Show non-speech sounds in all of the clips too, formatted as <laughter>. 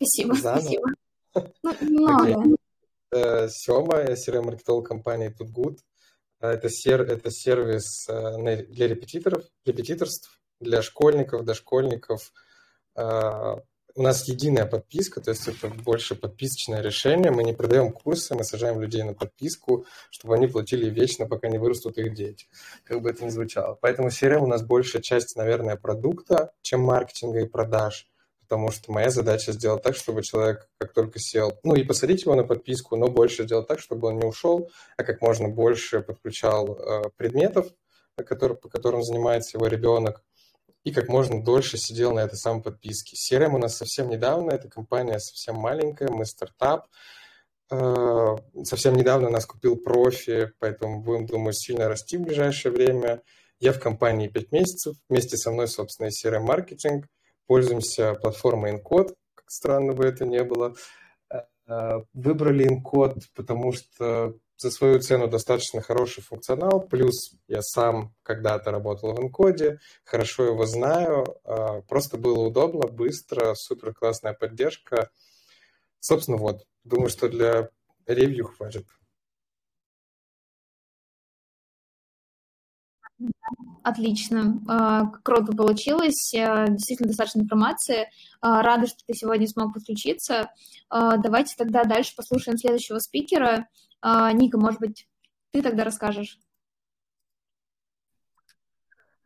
Спасибо, Заново? спасибо. <laughs> Ну, немного. Э, Сема, я CRM-маркетолог компании Too Good. Э, Это, сер, это сервис э, для репетиторов, репетиторств, для школьников, дошкольников. У нас единая подписка, то есть это больше подписочное решение. Мы не продаем курсы, мы сажаем людей на подписку, чтобы они платили вечно, пока не вырастут их дети. Как бы это ни звучало. Поэтому CRM у нас большая часть, наверное, продукта, чем маркетинга и продаж. Потому что моя задача сделать так, чтобы человек как только сел, ну и посадить его на подписку, но больше сделать так, чтобы он не ушел, а как можно больше подключал э, предметов, по которым, по которым занимается его ребенок, и как можно дольше сидел на этой самой подписке. CRM у нас совсем недавно, эта компания совсем маленькая, мы стартап. Э, Совсем недавно нас купил профи, поэтому будем, думаю, сильно расти в ближайшее время. Я в компании 5 месяцев, вместе со мной, собственно, и CRM-маркетинг. Пользуемся платформой InCode, как странно бы это не было. Э, Выбрали InCode, потому что за свою цену достаточно хороший функционал, плюс я сам когда-то работал в InCode, хорошо его знаю, э, просто было удобно, быстро, супер классная поддержка. Собственно, вот, думаю, что для ревью хватит. Отлично. А, Круто получилось. А, Действительно достаточно информации. А, Рада, что ты сегодня смог подключиться. Давайте тогда дальше послушаем следующего спикера. Ника, может быть, ты тогда расскажешь?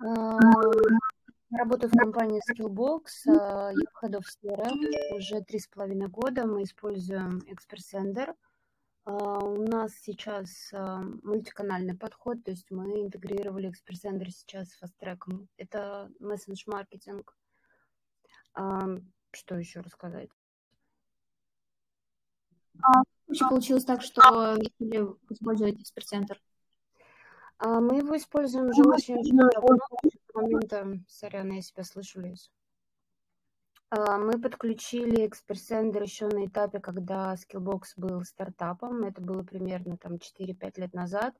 Работаю в компании Skillbox, я Head of CRM, уже три с половиной года мы используем Expersender. А, У нас сейчас а, мультиканальный подход, то есть мы интегрировали Expersender сейчас с FastTrack. Это мессендж-маркетинг. А, Что еще рассказать? Еще получилось так, что решили использовать эксперт-центр. А, Мы его используем уже очень-очень давно, с момента, сорян, я себя слышу, Лиз. А, Мы подключили Expersender еще на этапе, когда Skillbox был стартапом. Это было примерно там 4-5 лет назад.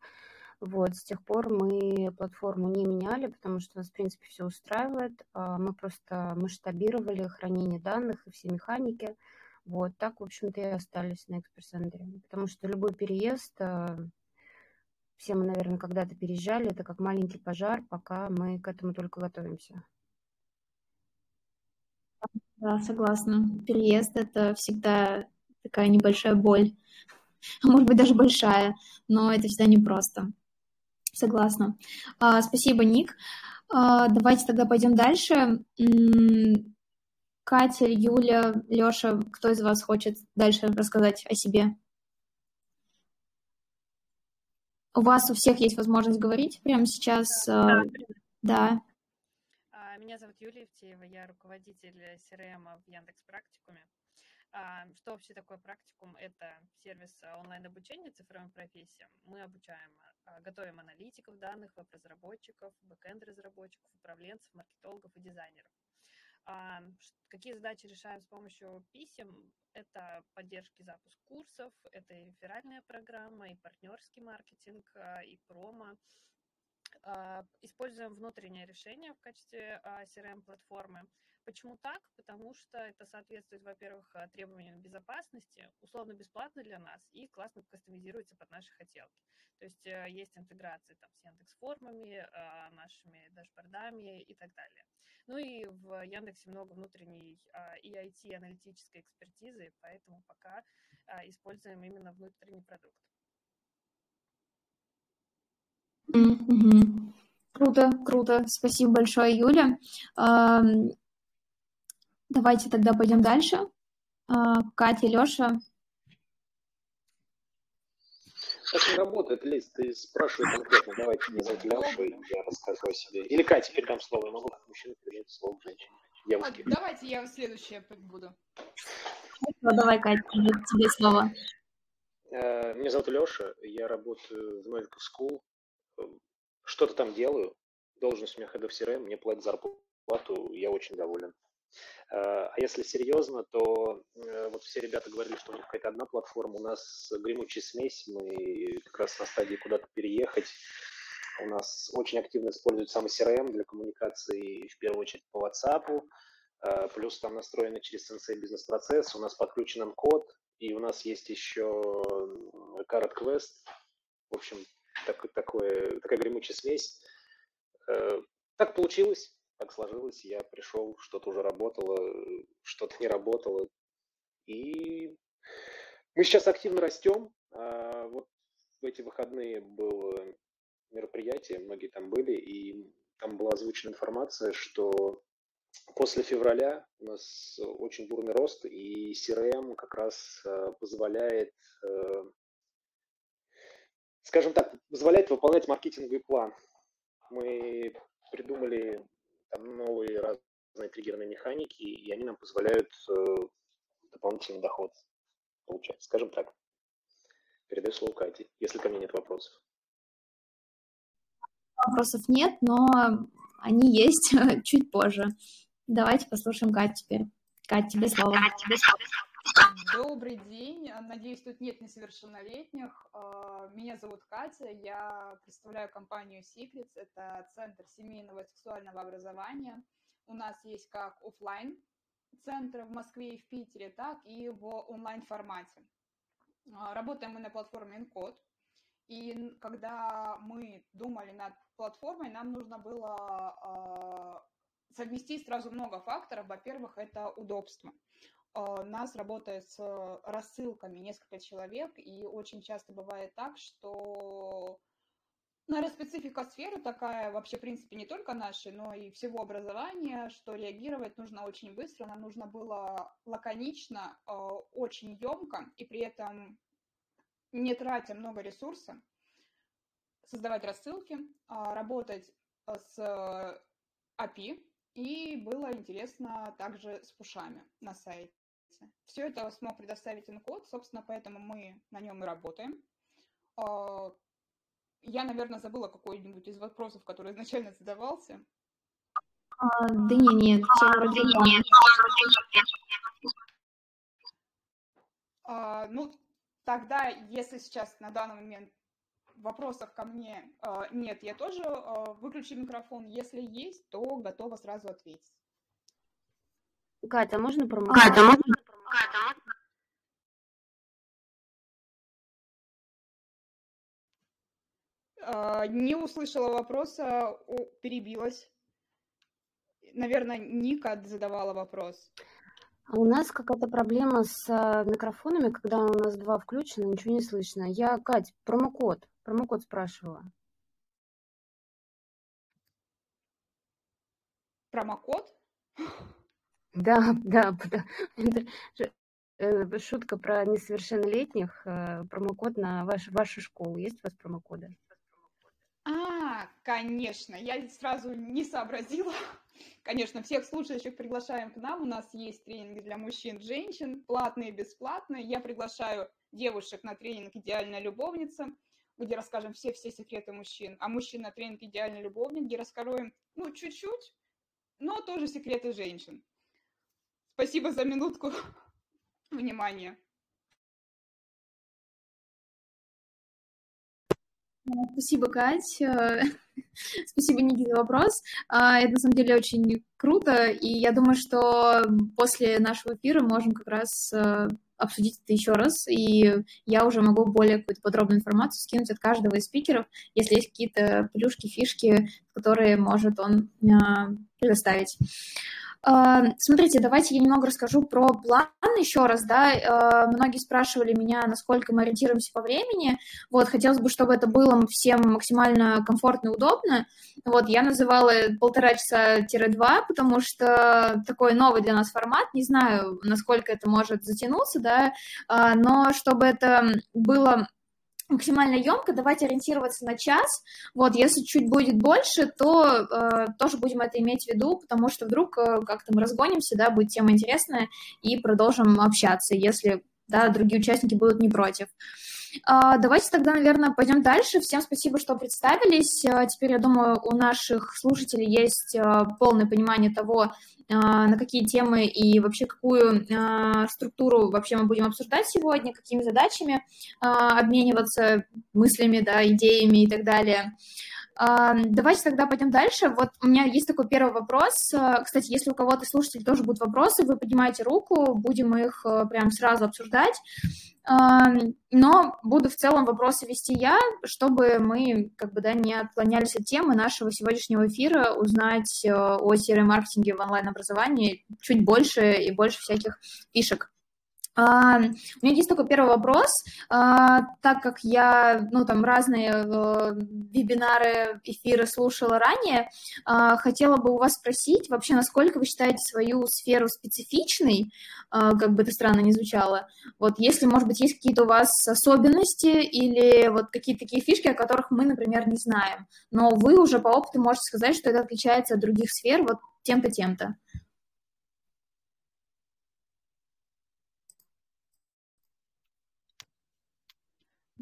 Вот, с тех пор мы платформу не меняли, потому что нас, в принципе, все устраивает. А, Мы просто масштабировали хранение данных и все механики. Вот, так, в общем-то, и остались на Expersender. Потому что любой переезд, а, все мы, наверное, когда-то переезжали, это как маленький пожар, пока мы к этому только готовимся. Да, согласна. Переезд — это всегда такая небольшая боль. А <laughs> может быть, даже большая, но это всегда непросто. Согласна. А, Спасибо, Ник. А, Давайте тогда пойдем дальше. Катя, Юля, Леша, кто из вас хочет дальше рассказать о себе? У вас у всех есть возможность говорить прямо сейчас. а, Да. Меня зовут Юлия Евтеева, я руководитель CRM в Яндекс Практикуме. А, Что вообще такое практикум? Это сервис онлайн-обучения цифровым профессиям. Мы обучаем, а, готовим аналитиков данных, веб-разработчиков, бэкэнд-разработчиков, управленцев, маркетологов и дизайнеров. А, Какие задачи решаем с помощью писем? Это поддержки запуск курсов, это и реферальная программа, и партнерский маркетинг, и промо. А, Используем внутреннее решение в качестве а, CRM-платформы. Почему так? Потому что это соответствует, во-первых, а, требованиям безопасности, условно бесплатно для нас и классно кастомизируется под наши хотелки. То есть э, есть интеграции там, с Яндекс.Формами, нашими дашбордами и так далее. Ну и в Яндексе много внутренней и IT, и аналитической экспертизы, поэтому пока используем именно внутренний продукт. Мгм. Круто, круто. Спасибо большое, Юля. Давайте тогда пойдем дальше. А, Катя, Леша. Так не работает, Лиз, ты спрашивай конкретно. Давайте зовут Леша, и я расскажу о себе. Или Катя, передам слово. Я могу как мужчина передать слово женщине. А, Девушке. давайте я следующая буду. Ну, давай, Катя, тебе тебе слово. Э, Меня зовут Леша, я работаю в Medical School. Что-то там делаю. Должность у меня Head of CRM, мне платят зарплату, я очень доволен. Э, А если серьезно, то э, вот все ребята говорили, что у них какая-то одна платформа, у нас гремучая смесь, мы как раз на стадии куда-то переехать. У нас очень активно используют самый CRM для коммуникации, в первую очередь по WhatsApp. э, плюс там настроены через Sensei бизнес-процесс, у нас подключен код, и у нас есть еще Carrot Quest. В общем, так, такое, такая гремучая смесь. Так получилось, так сложилось. Я пришел, что-то уже работало, что-то не работало. И мы сейчас активно растем. А вот в эти выходные было мероприятие, многие там были, и там была озвучена информация, что после февраля у нас очень бурный рост, и CRM как раз э, позволяет, э, скажем так, позволяет выполнять маркетинговый план. Мы придумали там новые разные триггерные механики, и они нам позволяют э, дополнительный доход получать, скажем так. Передаю слово Кате, если ко мне нет вопросов. Вопросов нет, но они есть <laughs> чуть позже. Давайте послушаем Катю теперь. Катя, тебе слово. Добрый день. Надеюсь, тут нет несовершеннолетних. А, меня зовут Катя. Я представляю компанию Secrets. Это центр семейного и сексуального образования. У нас есть как офлайн центры в Москве и в Питере, так и в онлайн формате. А, работаем мы на платформе Encode. И когда мы думали над платформой, нам нужно было а, совместить сразу много факторов. Во-первых, это удобство. У нас работает с рассылками несколько человек, и очень часто бывает так, что Наверное, специфика сферы такая, вообще, в принципе, не только нашей, но и всего образования, что реагировать нужно очень быстро, нам нужно было лаконично, э, очень емко, и при этом не тратя много ресурса, создавать рассылки, а, работать с API, и было интересно также с пушами на сайте. Все это смог предоставить Encode, собственно, поэтому мы на нем и работаем. А, я, наверное, забыла какой-нибудь из вопросов, который изначально задавался. А, да не, нет, все вроде нет. А, ну, тогда, если сейчас на данный момент вопросов ко мне а, нет, я тоже а, выключу микрофон. Если есть, то готова сразу ответить. Катя, можно промолчать? Катя, можно не услышала вопроса, перебилась. Наверное, Ника задавала вопрос. А у нас какая-то проблема с а, микрофонами, когда у нас два включено, ничего не слышно. Я, Кать, промокод, промокод спрашивала. Промокод? Да, да, э, шутка про несовершеннолетних, э, промокод на ваш, вашу школу. Есть у вас промокоды? Конечно, я сразу не сообразила. Конечно, всех слушающих приглашаем к нам. У нас есть тренинги для мужчин, женщин, платные бесплатные. Я приглашаю девушек на тренинг «Идеальная любовница», где расскажем все-все секреты мужчин, а мужчин на тренинг «Идеальный любовник», где раскроем, ну, чуть-чуть, но тоже секреты женщин. Спасибо за минутку <laughs> внимания. Спасибо, Кать. <laughs> Спасибо, Ники, за вопрос. А, это, на самом деле, очень круто, и я думаю, что после нашего эфира можем как раз э, обсудить это еще раз, и я уже могу более какую-то подробную информацию скинуть от каждого из спикеров, если есть какие-то плюшки, фишки, которые может он а, предоставить. Смотрите, давайте я немного расскажу про план еще раз, да, а, многие спрашивали меня, насколько мы ориентируемся по времени, вот, хотелось бы, чтобы это было всем максимально комфортно и удобно, вот, я называла полтора часа-два, потому что такой новый для нас формат, не знаю, насколько это может затянуться, да, а, но чтобы это было максимально емко, давайте ориентироваться на час. Вот, если чуть будет больше, то э, тоже будем это иметь в виду, потому что вдруг э, как-то мы разгонимся, да, будет тема интересная, и продолжим общаться, если да, другие участники будут не против. А, давайте тогда, наверное, пойдем дальше. Всем спасибо, что представились. А, теперь, я думаю, у наших слушателей есть а, полное понимание того, на какие темы и вообще какую структуру вообще мы будем обсуждать сегодня, какими задачами обмениваться мыслями, да, идеями и так далее. Давайте тогда пойдем дальше. Вот у меня есть такой первый вопрос. Э, кстати, если у кого-то слушателей тоже будут вопросы, вы поднимаете руку, будем их э, прям сразу обсуждать. Но буду в целом вопросы вести я, чтобы мы как бы да, не отклонялись от темы нашего сегодняшнего эфира, узнать э, о CRM-маркетинге в онлайн-образовании чуть больше и больше всяких фишек. А, у меня есть такой первый вопрос. А, так как я, ну, там, разные э, вебинары, эфиры слушала ранее, а, хотела бы у вас спросить, вообще, насколько вы считаете свою сферу специфичной, как бы это странно не звучало, вот, если, может быть, есть какие-то у вас особенности или вот какие-то такие фишки, о которых мы, например, не знаем, но вы уже по опыту можете сказать, что это отличается от других сфер вот тем-то, тем-то.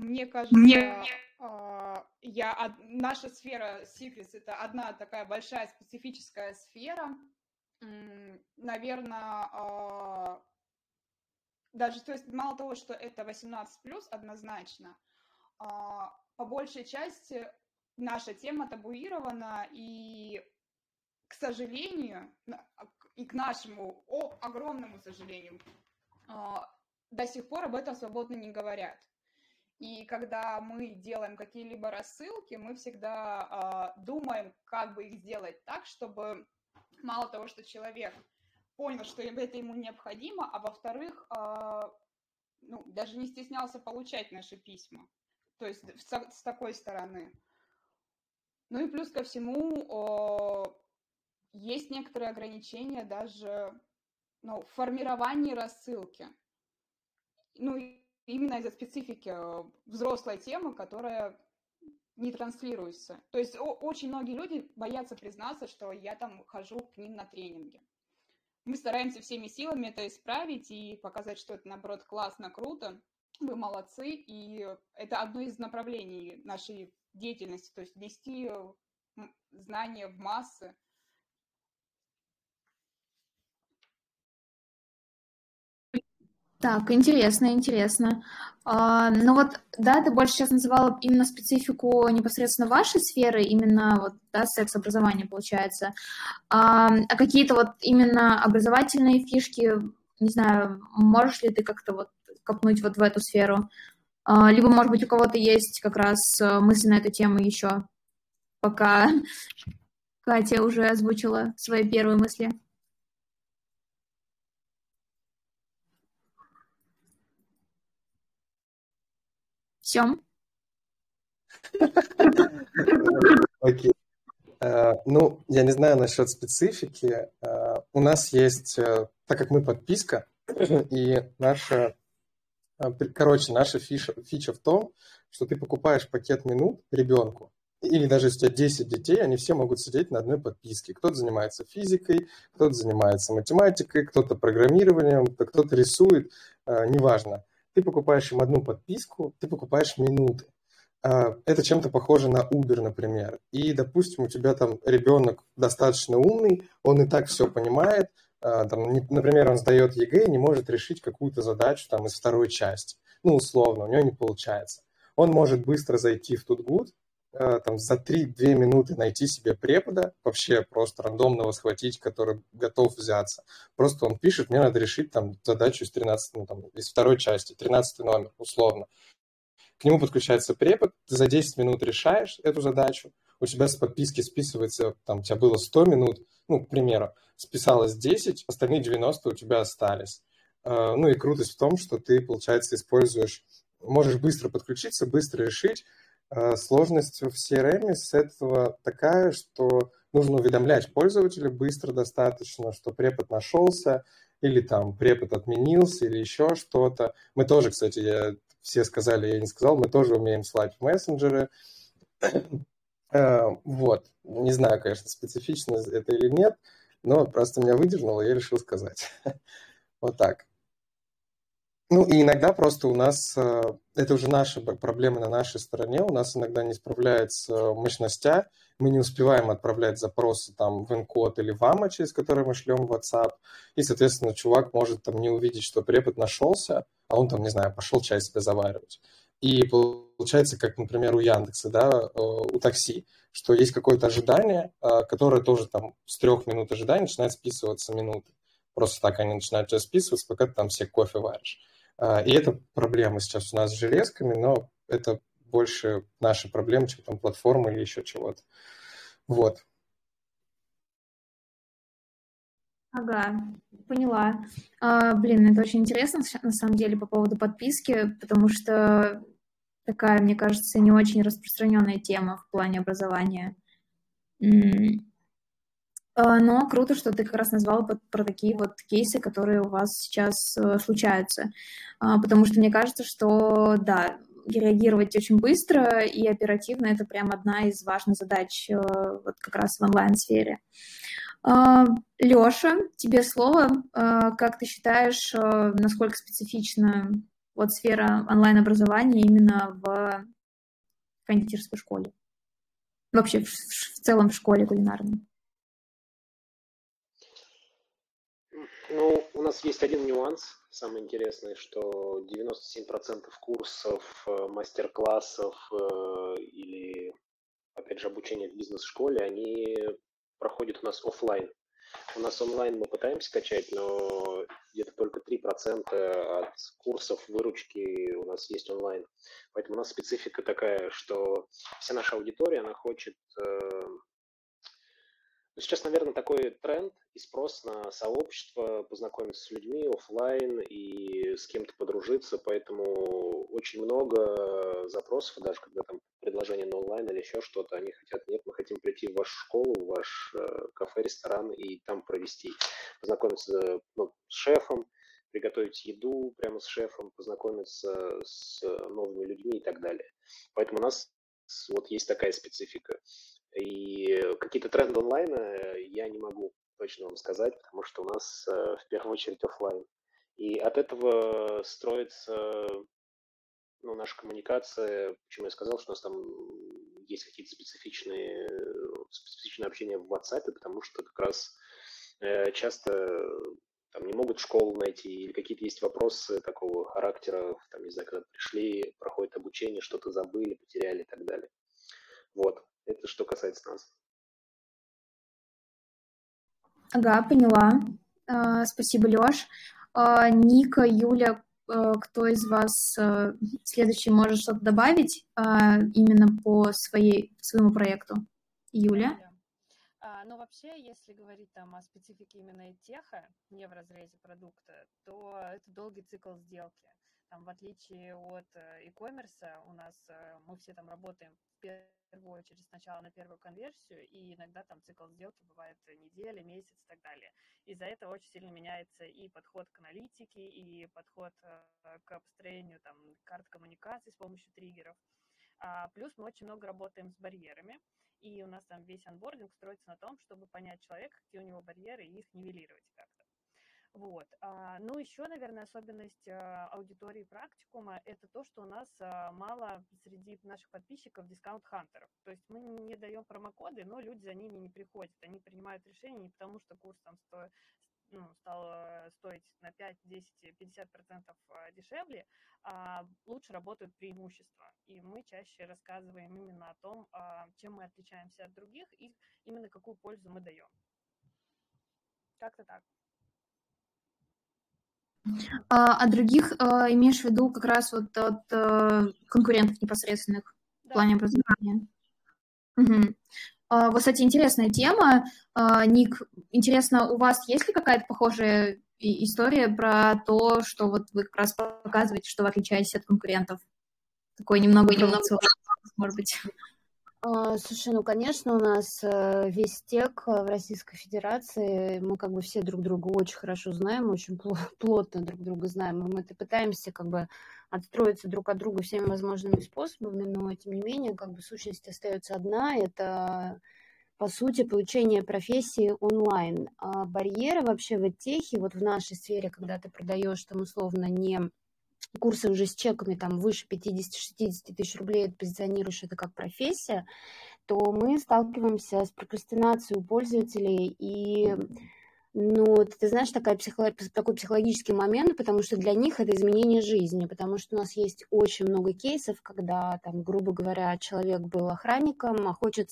Мне кажется, Мне... А, я, наша сфера Secrets это одна такая большая специфическая сфера. Наверное, а, даже, то есть мало того, что это 18 плюс однозначно, а, по большей части наша тема табуирована, и, к сожалению, и к нашему о, огромному сожалению, до сих пор об этом свободно не говорят. И когда мы делаем какие-либо рассылки, мы всегда э, думаем, как бы их сделать так, чтобы мало того, что человек понял, что это ему необходимо, а во-вторых, э, ну, даже не стеснялся получать наши письма. То есть с, с такой стороны. Ну и плюс ко всему, э, есть некоторые ограничения даже ну, в формировании рассылки. Ну и именно из-за специфики э, взрослой темы, которая не транслируется. То есть очень многие люди боятся признаться, что я там хожу к ним на тренинги. Мы стараемся всеми силами это исправить и показать, что это, наоборот, классно, круто, вы молодцы, и это одно из направлений нашей деятельности, то есть нести знания в массы, Так, интересно, интересно. А, ну вот, да, ты больше сейчас называла именно специфику непосредственно вашей сферы, именно вот, да, секс-образование получается. А, а какие-то вот именно образовательные фишки, не знаю, можешь ли ты как-то вот копнуть вот в эту сферу? А, либо, может быть, у кого-то есть как раз э, мысли на эту тему еще, пока <laughs> Катя уже озвучила свои первые мысли. Всем. Окей. Э, ну, я не знаю насчет специфики. Э, у нас есть, э, так как мы подписка, и наша, короче, наша фиша, фича в том, что ты покупаешь пакет минут ребенку, или даже если у тебя 10 детей, они все могут сидеть на одной подписке. Кто-то занимается физикой, кто-то занимается математикой, кто-то программированием, кто-то рисует, неважно ты покупаешь им одну подписку, ты покупаешь минуты. А, это чем-то похоже на Uber, например. И, допустим, у тебя там ребенок достаточно умный, он и так все понимает, а, там, например, он сдает ЕГЭ и не может решить какую-то задачу там, из второй части. Ну, условно, у него не получается. Он может быстро зайти в Tutgood, а, там, за 3-2 минуты найти себе препода, вообще просто рандомного схватить, который готов взяться. Просто он пишет, мне надо решить там задачу из 13, ну, там, из второй части, 13 номер, условно. К нему подключается препод, ты за 10 минут решаешь эту задачу, у тебя с подписки списывается, там, у тебя было 100 минут, ну, к примеру, списалось 10, остальные 90 у тебя остались. А, ну и крутость в том, что ты, получается, используешь, можешь быстро подключиться, быстро решить, сложность в CRM с этого такая, что нужно уведомлять пользователя быстро достаточно, что препод нашелся, или там препод отменился, или еще что-то. Мы тоже, кстати, я, все сказали, я не сказал, мы тоже умеем слать в мессенджеры. А, <clears throat> вот. Не знаю, конечно, специфично это или нет, но просто меня выдернуло, я решил сказать. <laughs> Вот так. Ну, и иногда просто у нас, э, это уже наши проблемы на нашей стороне, у нас иногда не справляется мощностя, мы не успеваем отправлять запросы там в Encode или в AMA, через который мы шлем в WhatsApp, и, соответственно, чувак может там не увидеть, что препод нашелся, а он там, не знаю, пошел чай себе заваривать. И получается, как, например, у Яндекса, да, у такси, что есть какое-то ожидание, которое тоже там с трех минут ожидания начинает списываться минуты. Просто так они начинают тебя списываться, пока ты там все кофе варишь. И это проблема сейчас у нас с железками, но это больше наши проблемы, чем там платформа или еще чего-то. Вот. Ага, поняла. А, блин, это очень интересно, на самом деле, по поводу подписки, потому что такая, мне кажется, не очень распространенная тема в плане образования. А, но круто, что ты как раз назвал про такие вот кейсы, которые у вас сейчас э, случаются. А, потому что мне кажется, что, да, реагировать очень быстро и оперативно — это прям одна из важных задач э, вот как раз в онлайн-сфере. А, Лёша, тебе слово. А, как ты считаешь, э, насколько специфична вот сфера онлайн-образования именно в кондитерской школе? Вообще в, в целом в школе кулинарной? Ну, у нас есть один нюанс, самый интересный, что 97% курсов, э, мастер-классов э, или, опять же, обучения в бизнес-школе, они проходят у нас офлайн. У нас онлайн мы пытаемся качать, но где-то только 3% от курсов выручки у нас есть онлайн. Поэтому у нас специфика такая, что вся наша аудитория, она хочет э, сейчас, наверное, такой тренд и спрос на сообщество, познакомиться с людьми офлайн и с кем-то подружиться, поэтому очень много запросов, даже когда там предложение на онлайн или еще что-то, они хотят, нет, мы хотим прийти в вашу школу, в ваш э, кафе, ресторан и там провести, познакомиться ну, с шефом, приготовить еду прямо с шефом, познакомиться с новыми людьми и так далее. Поэтому у нас вот есть такая специфика. И какие-то тренды онлайна э, я не могу точно вам сказать, потому что у нас э, в первую очередь офлайн. И от этого строится ну, наша коммуникация, почему я сказал, что у нас там есть какие-то специфичные, специфичное общение в WhatsApp, потому что как раз э, часто там не могут школу найти, или какие-то есть вопросы такого характера, там, не знаю, когда пришли, проходит обучение, что-то забыли, потеряли и так далее. Вот. Это что касается нас. Ага, поняла. А, спасибо, Лёш. А, Ника, Юля, а, кто из вас следующий может что-то добавить именно по своей, своему проекту? Юля? Ну, вообще, если говорить там о специфике именно теха, не в разрезе продукта, то это долгий цикл сделки. Там, в отличие от э, e-commerce, у нас э, мы все там работаем в первую очередь сначала на первую конверсию, и иногда там цикл сделки бывает неделя, месяц и так далее. Из-за этого очень сильно меняется и подход к аналитике, и подход э, к построению там карт коммуникации с помощью триггеров. А, плюс мы очень много работаем с барьерами, и у нас там весь анбординг строится на том, чтобы понять человека, какие у него барьеры, и их нивелировать как-то. Вот. А, ну, еще, наверное, особенность а, аудитории практикума – это то, что у нас а, мало среди наших подписчиков дискаунт-хантеров. То есть мы не даем промокоды, но люди за ними не приходят. Они принимают решение не потому, что курс там стоит ну, стал стоить на 5, 10, 50 процентов дешевле, а лучше работают преимущества. И мы чаще рассказываем именно о том, чем мы отличаемся от других и именно какую пользу мы даем. Как-то так. А, а других а, имеешь в виду как раз вот от а, конкурентов непосредственных да. в плане образования? Угу. А, вот, кстати, интересная тема. А, Ник, интересно, у вас есть ли какая-то похожая история про то, что вот вы как раз показываете, что вы отличаетесь от конкурентов? Такой немного инновационный, может быть. А, слушай, ну, конечно, у нас э, весь тек в Российской Федерации, мы как бы все друг друга очень хорошо знаем, очень <laughs> плотно друг друга знаем, и мы пытаемся как бы отстроиться друг от друга всеми возможными способами, но тем не менее, как бы сущность остается одна, это по сути, получение профессии онлайн. А барьеры вообще в техе, вот в нашей сфере, когда ты продаешь там условно не курсы уже с чеками там выше 50-60 тысяч рублей, позиционируешь это как профессия, то мы сталкиваемся с прокрастинацией у пользователей. И Ну, ты знаешь, такая психо... такой психологический момент, потому что для них это изменение жизни, потому что у нас есть очень много кейсов, когда, там, грубо говоря, человек был охранником, а хочет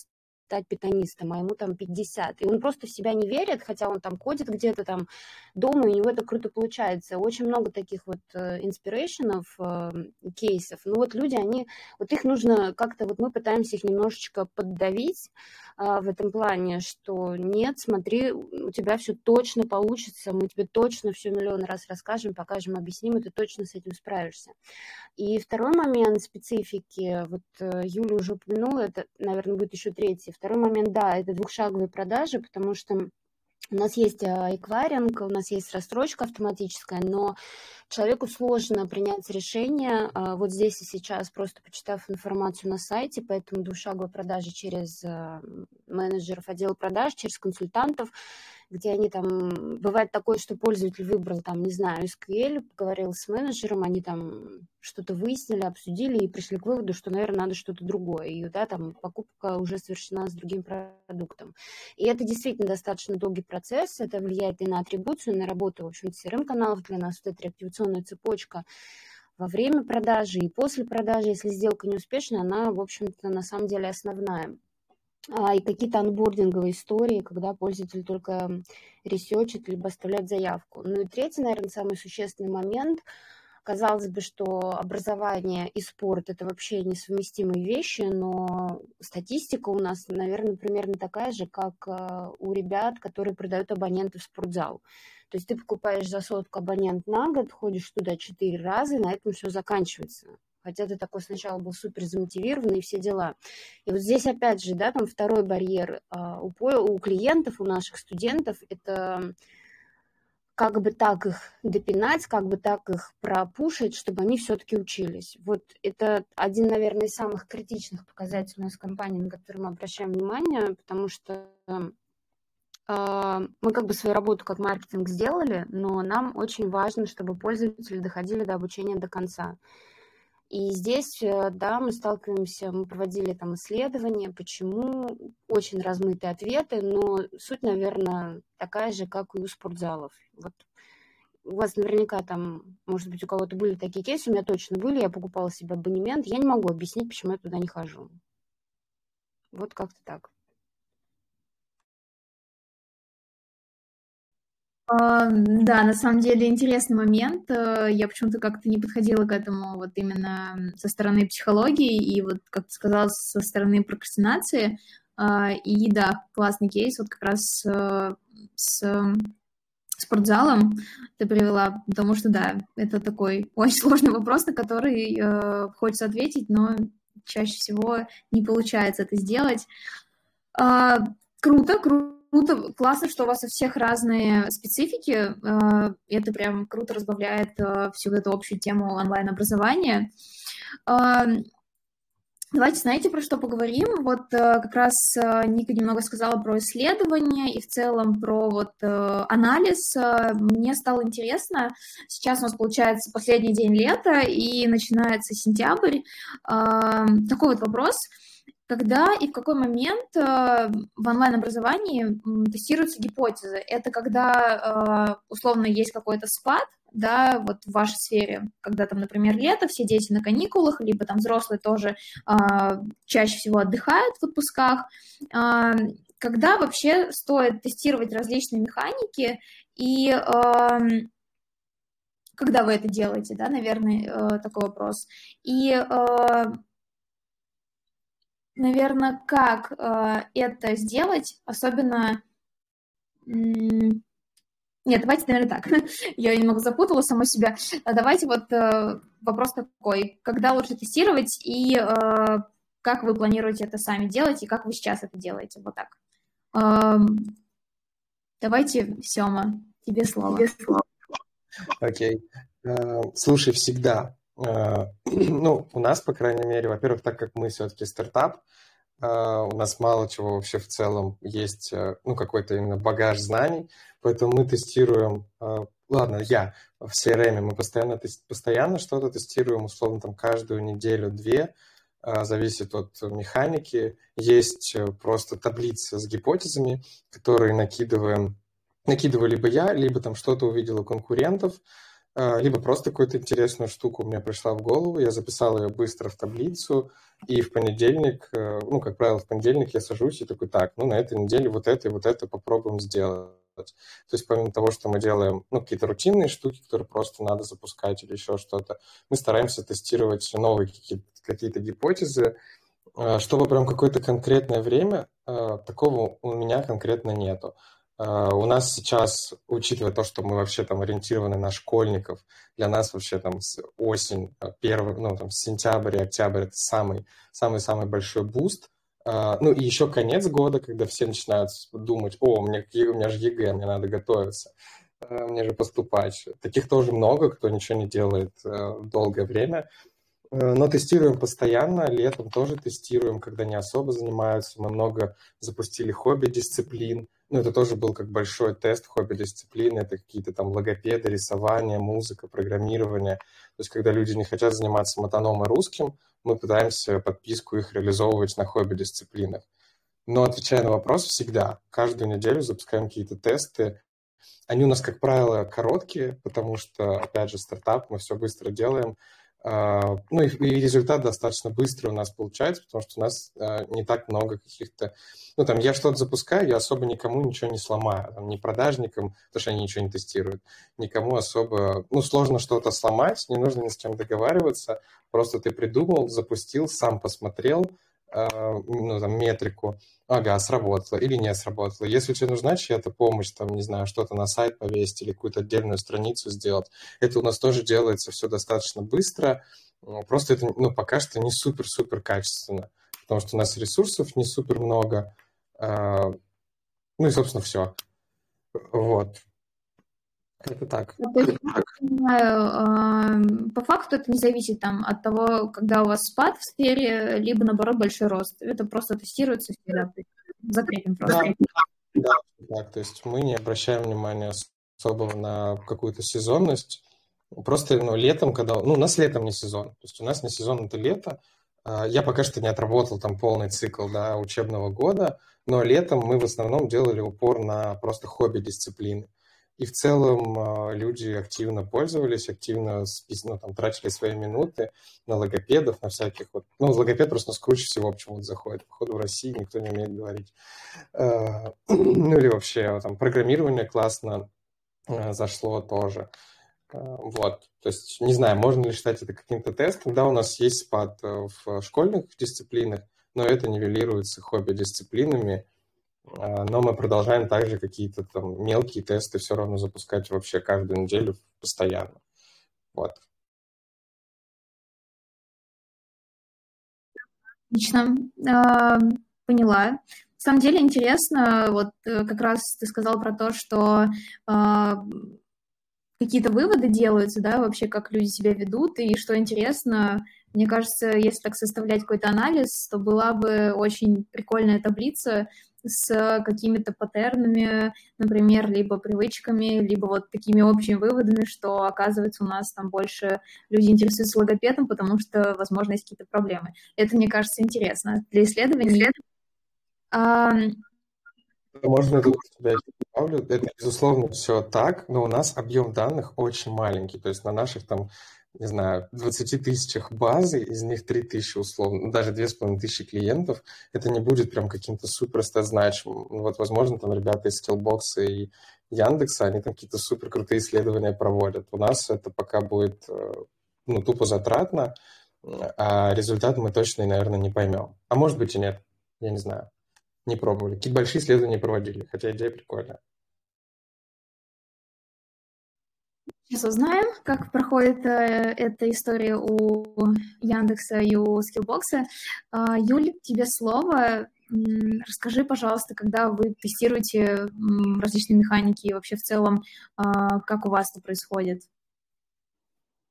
стать питанистом, а ему там 50. И он просто в себя не верит, хотя он там ходит где-то там дома, и у него это круто получается. Очень много таких вот инспирейшенов, э, кейсов. Ну вот люди, они, вот их нужно как-то, вот мы пытаемся их немножечко поддавить, а, в этом плане, что нет, смотри, у тебя все точно получится, мы тебе точно все миллион раз расскажем, покажем, объясним, и ты точно с этим справишься. И второй момент специфики, вот э, Юля уже упомянула, это, наверное, будет еще третий. Второй момент, да, это двухшаговые продажи, потому что у нас есть а, эквайринг, у нас есть рассрочка автоматическая, но человеку сложно принять решение а, вот здесь и сейчас, просто почитав информацию на сайте, поэтому двушаговая продажа через а, менеджеров отдела продаж, через консультантов, где они там... Бывает такое, что пользователь выбрал там, не знаю, SQL, поговорил с менеджером, они там что-то выяснили, обсудили и пришли к выводу, что, наверное, надо что-то другое. И, да, там покупка уже совершена с другим продуктом. И это действительно достаточно долгий процесс, это влияет и на атрибуцию, и на работу, в общем CRM-каналов для нас, вот эта реактивационная цепочка во время продажи и после продажи, если сделка не успешна, она, в общем-то, на самом деле основная. А, и какие-то анбординговые истории, когда пользователь только ресечит либо оставляет заявку. Ну и третий, наверное, самый существенный момент. Казалось бы, что образование и спорт – это вообще несовместимые вещи, но статистика у нас, наверное, примерно такая же, как а, у ребят, которые продают абоненты в спортзал. То есть ты покупаешь за сотку абонент на год, ходишь туда четыре раза, и на этом все заканчивается хотя ты такой сначала был супер замотивированный и все дела. И вот здесь опять же, да, там второй барьер а, у, у клиентов, у наших студентов, это как бы так их допинать, как бы так их пропушить, чтобы они все-таки учились. Вот это один, наверное, из самых критичных показателей у нас компании, на который мы обращаем внимание, потому что э, мы как бы свою работу как маркетинг сделали, но нам очень важно, чтобы пользователи доходили до обучения до конца. И здесь, э, да, мы сталкиваемся, мы проводили там исследования, почему, очень размытые ответы, но суть, наверное, такая же, как и у спортзалов. Вот у вас наверняка там, может быть, у кого-то были такие кейсы, у меня точно были, я покупала себе абонемент, я не могу объяснить, почему я туда не хожу. Вот как-то так. Да, на самом деле интересный момент. Э, я почему-то как-то не подходила к этому вот именно со стороны психологии и вот, как ты сказала, со стороны прокрастинации. А, и да, классный кейс вот как раз э, с спортзалом ты привела, потому что да, это такой <laughs> очень сложный вопрос, на который э, хочется ответить, но чаще всего не получается это сделать. А, круто, круто круто, классно, что у вас у всех разные специфики. Э, это прям круто разбавляет э, всю эту общую тему онлайн-образования. Э, давайте, знаете, про что поговорим? Вот как раз Ника немного сказала про исследования и в целом про вот анализ. Мне стало интересно, сейчас у нас получается последний день лета и начинается сентябрь. Такой вот вопрос – когда и в какой момент э, в онлайн-образовании тестируются гипотезы? Это когда, э, условно, есть какой-то спад, да, вот в вашей сфере, когда там, например, лето, все дети на каникулах, либо там взрослые тоже э, чаще всего отдыхают в отпусках, когда вообще стоит тестировать различные механики и когда вы это делаете, да, наверное, такой вопрос. И наверное, как э, это сделать, особенно... Нет, давайте, наверное, так. <laughs> Я немного запутала сама себя. А давайте вот э, вопрос такой. Когда лучше тестировать и э, как вы планируете это сами делать и как вы сейчас это делаете? Вот так. Э, давайте, Сема, тебе слово. Тебе слово. Окей. Okay. Uh, слушай, всегда <clears throat> ну, у нас, по крайней мере, во-первых, так как мы все-таки стартап, а, у нас мало чего вообще в целом есть, э, ну, какой-то именно багаж знаний, поэтому мы тестируем, ладно, я в CRM, мы постоянно, постоянно что-то тестируем, условно, там, каждую неделю-две, зависит от механики. Есть э, просто таблица с гипотезами, которые накидываем накидываю либо я, либо там что-то увидел у конкурентов, либо просто какую-то интересную штуку мне пришла в голову, я записал ее быстро в таблицу, и в понедельник, э, ну, как правило, в понедельник я сажусь и такой, так, ну, на этой неделе вот это и вот это попробуем сделать. То есть помимо того, что мы делаем ну, какие-то рутинные штуки, которые просто надо запускать или еще что-то, мы стараемся тестировать новые какие-то гипотезы, а, чтобы прям какое-то конкретное время, а, такого у меня конкретно нету. А, у нас сейчас, учитывая то, что мы вообще там ориентированы на школьников, для нас вообще там осень, первый, ну там сентябрь и октябрь это самый, самый-самый большой буст. Ну и еще конец года, когда все начинают думать, о, у меня, у меня же ЕГЭ, мне надо готовиться, мне же поступать. Таких тоже много, кто ничего не делает долгое время. Но тестируем постоянно, летом тоже тестируем, когда не особо занимаются. Мы много запустили хобби-дисциплин. Ну, это тоже был как большой тест хобби-дисциплины. Это какие-то там логопеды, рисование, музыка, программирование. То есть, когда люди не хотят заниматься матаном и русским, мы пытаемся подписку их реализовывать на хобби-дисциплинах. Но отвечая на вопрос, всегда, каждую неделю запускаем какие-то тесты. Они у нас, как правило, короткие, потому что, опять же, стартап, мы все быстро делаем. А, ну и, результат достаточно быстро у нас получается, потому что у нас а, не так много каких-то... Ну там я что-то запускаю, я особо никому ничего не сломаю, там, ни продажникам, потому что они ничего не тестируют, никому особо... Ну сложно что-то сломать, не нужно ни с чем договариваться, просто ты придумал, запустил, сам посмотрел, ну, там, метрику, ага, сработало или не сработало. Если тебе нужна чья-то помощь, там, не знаю, что-то на сайт повесить или какую-то отдельную страницу сделать, это у нас тоже делается все достаточно быстро, просто это, ну, пока что не супер-супер качественно, потому что у нас ресурсов не супер много, а, ну и, собственно, все. Вот. Это так. То есть, я понимаю, по факту это не зависит там от того, когда у вас спад в сфере, либо наоборот большой рост. Это просто тестируется всегда. Закрепим просто. Да, да, так. То есть мы не обращаем внимания особо на какую-то сезонность. Просто ну, летом, когда... Ну, у нас летом не сезон. То есть у нас не сезон, это лето. А, я пока что не отработал там полный цикл да, учебного года, но летом мы в основном делали упор на просто хобби-дисциплины. И в целом а, люди активно пользовались, активно ну, там, тратили свои минуты на логопедов, на всяких вот... Ну, логопед просто нас круче всего почему-то заходит. Походу, в России никто не умеет говорить. А, <clears throat> ну, или вообще там программирование классно а, зашло тоже. Вот, то есть, не знаю, можно ли считать это каким-то тестом. Да, у нас есть спад э, в школьных дисциплинах, но это нивелируется хобби-дисциплинами, но мы продолжаем также какие-то там мелкие тесты все равно запускать вообще каждую неделю постоянно. Вот. Отлично. А, поняла. На самом деле интересно, вот э, как раз ты сказал про то, что а, какие-то выводы делаются, да, вообще, как люди себя ведут, и что интересно, мне кажется, если так составлять какой-то анализ, то была бы очень прикольная таблица, с какими-то паттернами, например, либо привычками, либо вот такими общими выводами, что, оказывается, у нас там больше люди интересуются логопедом, потому что, возможно, есть какие-то проблемы. Это, мне кажется, интересно для исследований. А... Можно тут тебя добавлю. Это, безусловно, все так, но у нас объем данных очень маленький. То есть на наших там не знаю, 20 тысячах базы, из них 3 тысячи условно, ну, даже 2,5 тысячи клиентов, это не будет прям каким-то супер значимым. Ну, вот, возможно, там ребята из Skillbox и Яндекса, они там какие-то супер крутые исследования проводят. У нас это пока будет, э, ну, тупо затратно, а результат мы точно, наверное, не поймем. А может быть и нет, я не знаю. Не пробовали. Какие большие исследования проводили, хотя идея прикольная. Сейчас узнаем, как проходит э, эта история у Яндекса и у Skillbox. Э, Юль, тебе слово. Расскажи, пожалуйста, когда вы тестируете различные механики и вообще в целом, э, как у вас это происходит?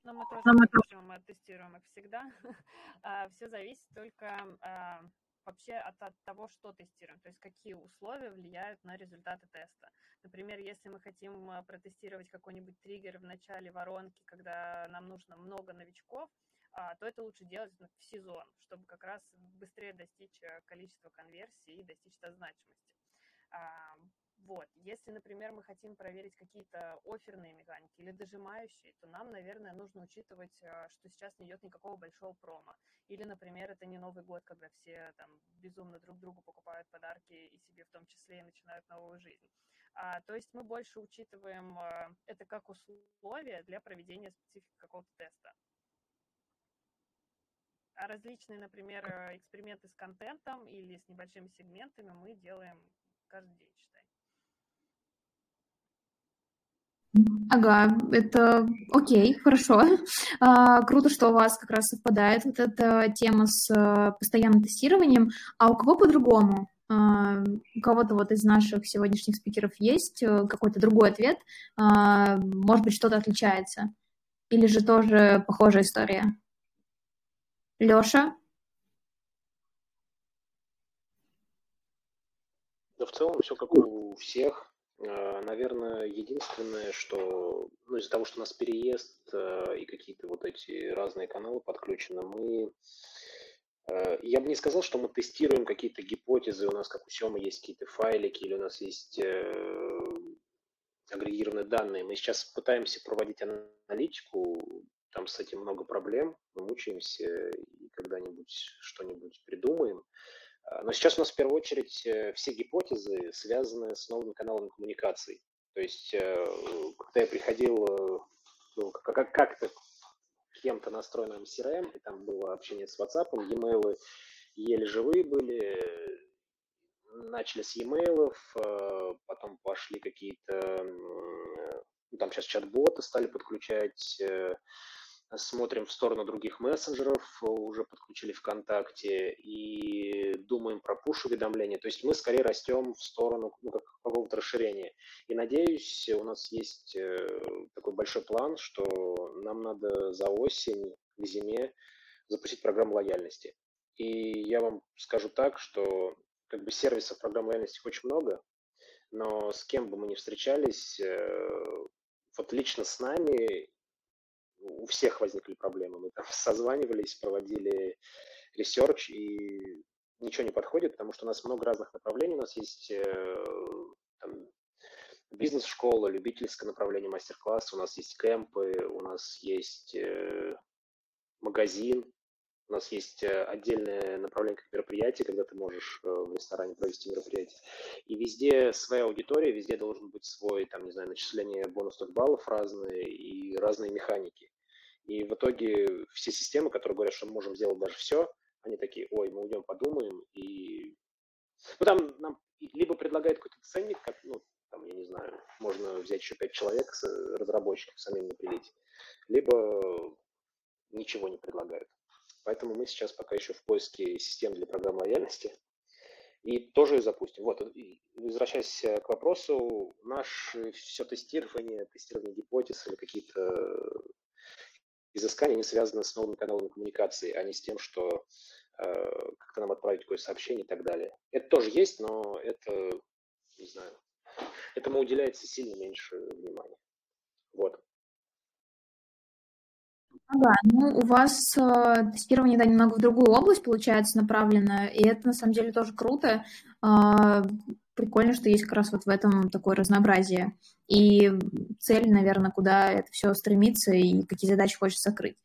Ну, мы тоже мы тестируем, тестируем их всегда. <laughs> А, Все зависит только а, вообще от, от того, что тестируем, то есть какие условия влияют на результаты теста. Например, если мы хотим а, протестировать какой-нибудь триггер в начале воронки, когда нам нужно много новичков, а, то это лучше делать в сезон, чтобы как раз быстрее достичь э, количества конверсий и достичь значимости. Вот. Если, например, мы хотим проверить какие-то оферные механики или дожимающие, то нам, наверное, нужно учитывать, э, что сейчас не идет никакого большого промо. Или, например, это не Новый год, когда все там безумно друг другу покупают подарки и себе в том числе и начинают новую жизнь. А, то есть мы больше учитываем а, это как условие для проведения специфики какого-то теста. А различные, например, эксперименты с контентом или с небольшими сегментами мы делаем каждый день, считай. Ага, это окей, хорошо. <laughs> А, круто, что у вас как раз совпадает вот эта тема с а, постоянным тестированием. А у кого по-другому? А, у кого-то вот из наших сегодняшних спикеров есть э, какой-то другой ответ? А, может быть, что-то отличается? Или же тоже похожая история? Лёша? Да, в целом все как у всех. А, наверное, единственное, что ну, из-за того, что у нас переезд и какие-то вот эти разные каналы подключены, мы Э, я бы не сказал, что мы тестируем какие-то гипотезы, у нас, как у Сема, есть какие-то файлики или у нас есть э, агрегированные данные. Мы сейчас пытаемся проводить аналитику, там с этим много проблем, мы мучаемся и когда-нибудь что-нибудь придумаем. Э, но сейчас у нас в первую очередь все гипотезы связаны с новыми каналами коммуникаций. То есть, когда я приходил ну, как- как-то кем-то настроенным CRM, и там было общение с WhatsApp, e-mail еле живые были, начали с e-mail, э, потом пошли какие-то, ну, там сейчас чат-боты стали подключать, э, смотрим в сторону других мессенджеров, уже подключили ВКонтакте и думаем про пуш-уведомления. То есть мы скорее растем в сторону ну, какого-то расширения. И надеюсь, у нас есть э, такой большой план, что нам надо за осень, к зиме запустить программу лояльности. И я вам скажу так, что как бы сервисов программы лояльности очень много, но с кем бы мы ни встречались, э, вот лично с нами у всех возникли проблемы. Мы там <laughs> созванивались, проводили research, и ничего не подходит, потому что у нас много разных направлений. У нас есть э, там, бизнес-школа, любительское направление, мастер-класс, у нас есть кемпы, у нас есть э, магазин, у нас есть э, отдельное направление как мероприятие, когда ты можешь э, в ресторане провести мероприятие. И везде своя аудитория, везде должен быть свой, там, не знаю, начисление бонусных баллов разные и разные механики. И в итоге все системы, которые говорят, что мы можем сделать даже все, они такие, ой, мы уйдем, подумаем, и... Ну, там нам либо предлагают какой-то ценник, как, ну, там, я не знаю, можно взять еще пять человек, разработчиков, самим напилить, либо ничего не предлагают. Поэтому мы сейчас пока еще в поиске систем для программ лояльности. И тоже ее запустим. Вот, возвращаясь к вопросу, наше все тестирование, тестирование гипотез или какие-то изыскания, не связаны с новыми каналами коммуникации, а не с тем, что э, как-то нам отправить какое сообщение и так далее. Это тоже есть, но это, не знаю, этому уделяется сильно меньше внимания. Вот. Ага, ну у вас э, тестирование, да, немного в другую область, получается, направлено, и это на самом деле тоже круто. Э, прикольно, что есть как раз вот в этом такое разнообразие. И цель, наверное, куда это все стремится и какие задачи хочется закрыть.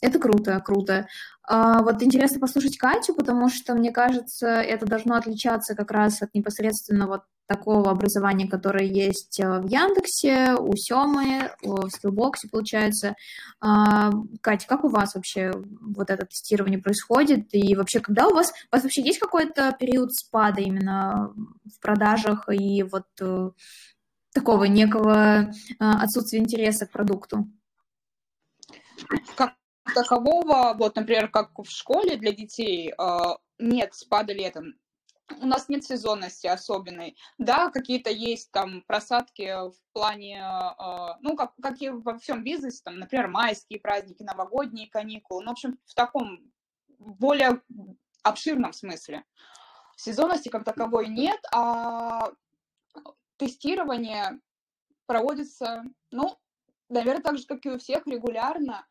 Это круто, круто. А, вот интересно послушать Катю, потому что, мне кажется, это должно отличаться как раз от непосредственно вот такого образования, которое есть э, в Яндексе, у Семы, в Скиллбоксе, получается. А, Катя, как у вас вообще вот это тестирование происходит? И вообще, когда у вас, у вас вообще есть какой-то период спада именно в продажах и вот э, такого некого э, отсутствия интереса к продукту? Как такового, вот, например, как в школе для детей, нет спада летом у нас нет сезонности особенной. Да, какие-то есть там просадки в плане, э, ну, как, как и во всем бизнесе, там, например, майские праздники, новогодние каникулы, ну, в общем, в таком более обширном смысле. Сезонности как таковой нет, а тестирование проводится, ну, наверное, так же, как и у всех, регулярно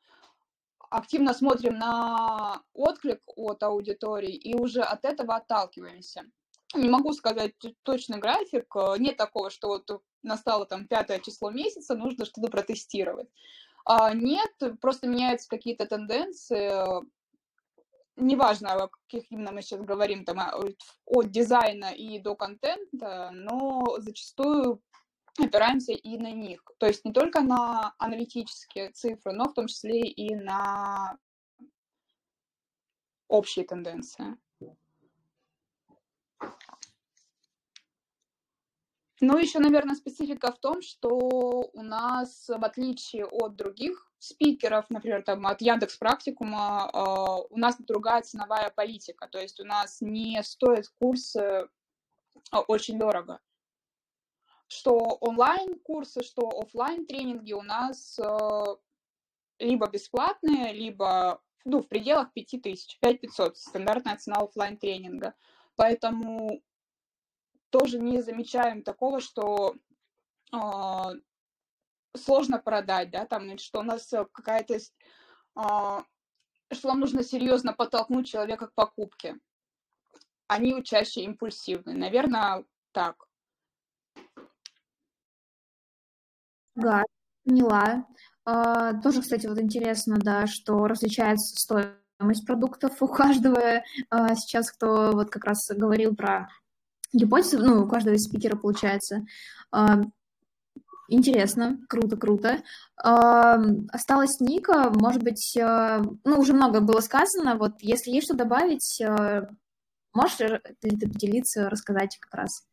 активно смотрим на отклик от аудитории и уже от этого отталкиваемся. Не могу сказать точный график. Нет такого, что вот настало там пятое число месяца, нужно что-то протестировать. А нет, просто меняются какие-то тенденции. Неважно, о каких именно мы сейчас говорим, там, от дизайна и до контента, но зачастую опираемся и на них. То есть не только на аналитические цифры, но в том числе и на общие тенденции. Ну, еще, наверное, специфика в том, что у нас, в отличие от других спикеров, например, там, от Яндекс Практикума, э, у нас другая ценовая политика, то есть у нас не стоит курсы очень дорого что онлайн-курсы, что офлайн тренинги у нас э, либо бесплатные, либо ну, в пределах 5000, 5500, стандартная цена офлайн тренинга. Поэтому тоже не замечаем такого, что э, сложно продать, да, там, что у нас какая-то, э, что нам нужно серьезно подтолкнуть человека к покупке. Они чаще импульсивны. Наверное, так. Да, поняла. А, тоже, кстати, вот интересно, да, что различается стоимость продуктов у каждого. А, сейчас кто вот как раз говорил про гипотезы, ну, у каждого из спикера получается. А, интересно, круто, круто. А, осталась Ника, может быть, а, ну, уже много было сказано, вот если есть что добавить, а, можешь ли ты поделиться, рассказать как раз?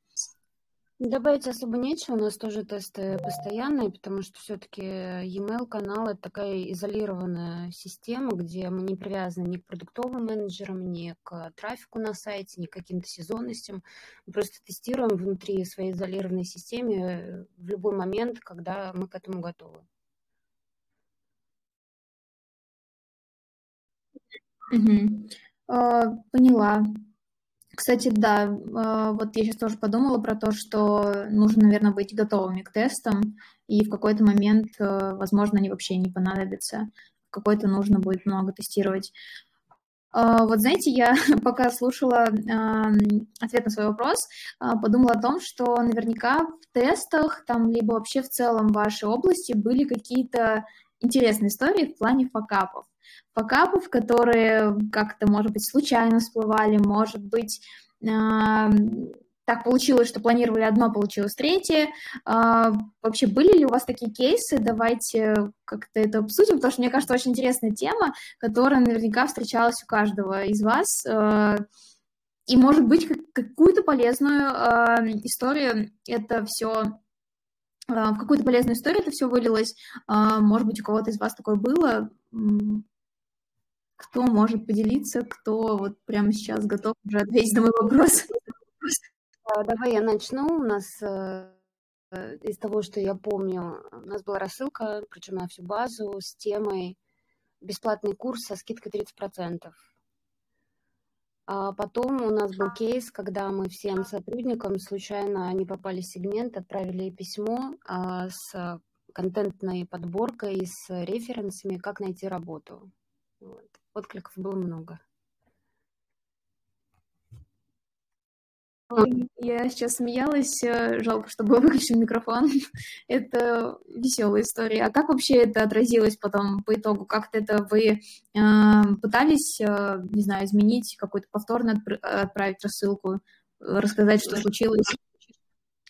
Добавить особо нечего, у нас тоже тесты постоянные, потому что все-таки e-mail канал это такая изолированная система, где мы не привязаны ни к продуктовым менеджерам, ни к трафику на сайте, ни к каким-то сезонностям. Мы просто тестируем внутри своей изолированной системы в любой момент, когда мы к этому готовы. Угу. Поняла. Кстати, да, а, вот я сейчас тоже подумала про то, что нужно, наверное, быть готовыми к тестам, и в какой-то момент, э, возможно, они вообще не понадобятся, в какой-то нужно будет много тестировать. А, вот знаете, я <laughs> пока слушала ответ на свой вопрос, а, подумала о том, что наверняка в тестах, там, либо вообще в целом в вашей области были какие-то интересные истории в плане факапов факапов, которые как-то, может быть, случайно всплывали, может быть, э, так получилось, что планировали одно, получилось третье. Э, вообще, были ли у вас такие кейсы? Давайте как-то это обсудим, потому что, мне кажется, очень интересная тема, которая наверняка встречалась у каждого из вас. Э, и, может быть, какую-то полезную э, историю это все в какую-то полезную историю это все вылилось. Может быть, у кого-то из вас такое было. Кто может поделиться, кто вот прямо сейчас готов уже ответить на мой вопрос? А, давай я начну. У нас э, из того, что я помню, у нас была рассылка, причем на всю базу, с темой бесплатный курс со скидкой 30%. А потом у нас был кейс, когда мы всем сотрудникам случайно не попали в сегмент, отправили письмо а, с контентной подборкой и с референсами, как найти работу. Вот откликов было много. Я сейчас смеялась, э, жалко, что был <laughs> выключен микрофон. <laughs> это веселая история. А как вообще это отразилось потом по итогу? Как-то это вы э, пытались, э, не знаю, изменить, какой-то повторно отправить рассылку, рассказать, что случилось?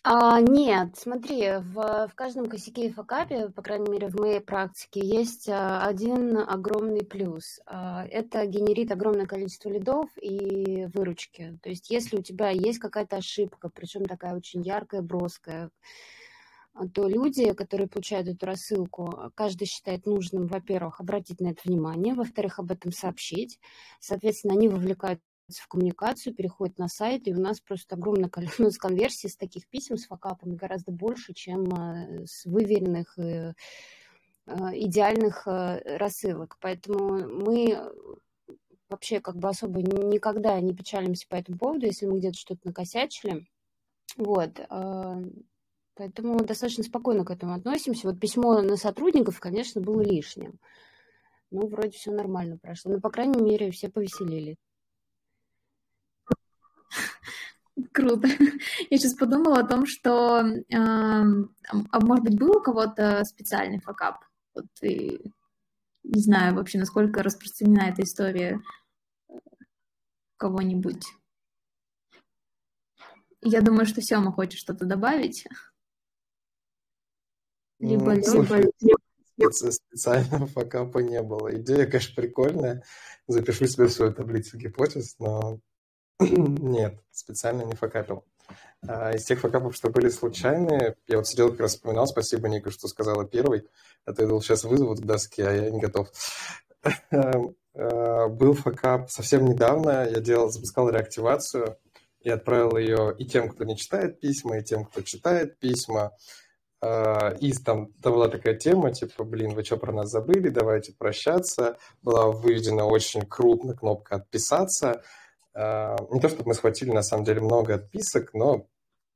А, нет, смотри, в, в каждом косяке и факапе, по крайней мере, в моей практике, есть а, один огромный плюс. А, это генерит огромное количество лидов и выручки. То есть, если у тебя есть какая-то ошибка, причем такая очень яркая, броская, то люди, которые получают эту рассылку, каждый считает нужным, во-первых, обратить на это внимание, во-вторых, об этом сообщить. Соответственно, они вовлекают в коммуникацию, переходит на сайт, и у нас просто огромное количество <laughs> ну, конверсий с таких писем с факапами гораздо больше, чем э, с выверенных э, э, идеальных рассылок. Поэтому мы вообще как бы особо никогда не печалимся по этому поводу, если мы где-то что-то накосячили. Вот. Поэтому достаточно спокойно к этому относимся. Вот письмо на сотрудников, конечно, было лишним. Ну, вроде все нормально прошло. Но, по крайней мере, все повеселили. Круто. <laughs> Я сейчас подумала о том, что, а, а может быть, был у кого-то специальный факап? Вот и не знаю вообще, насколько распространена эта история кого-нибудь. Я думаю, что Сёма хочет что-то добавить. Либо, ну, слушай, либо... Специального факапа не было. Идея, конечно, прикольная. Запишу себе в свою таблицу гипотез, но <clears throat> нет, специально не факапил. А из тех факапов, что были случайные, я вот сидел как раз вспоминал, спасибо, Ника, что сказала первый, а ты думал, сейчас вызовут в доске, а я не готов. А, <laughs> был факап совсем недавно, я делал, запускал реактивацию и отправил ее и тем, кто не читает письма, и тем, кто читает письма. А, и там, там была такая тема, типа, блин, вы что про нас забыли, давайте прощаться. Была выведена очень крупно кнопка «Отписаться», не то, чтобы мы схватили, на самом деле, много отписок, но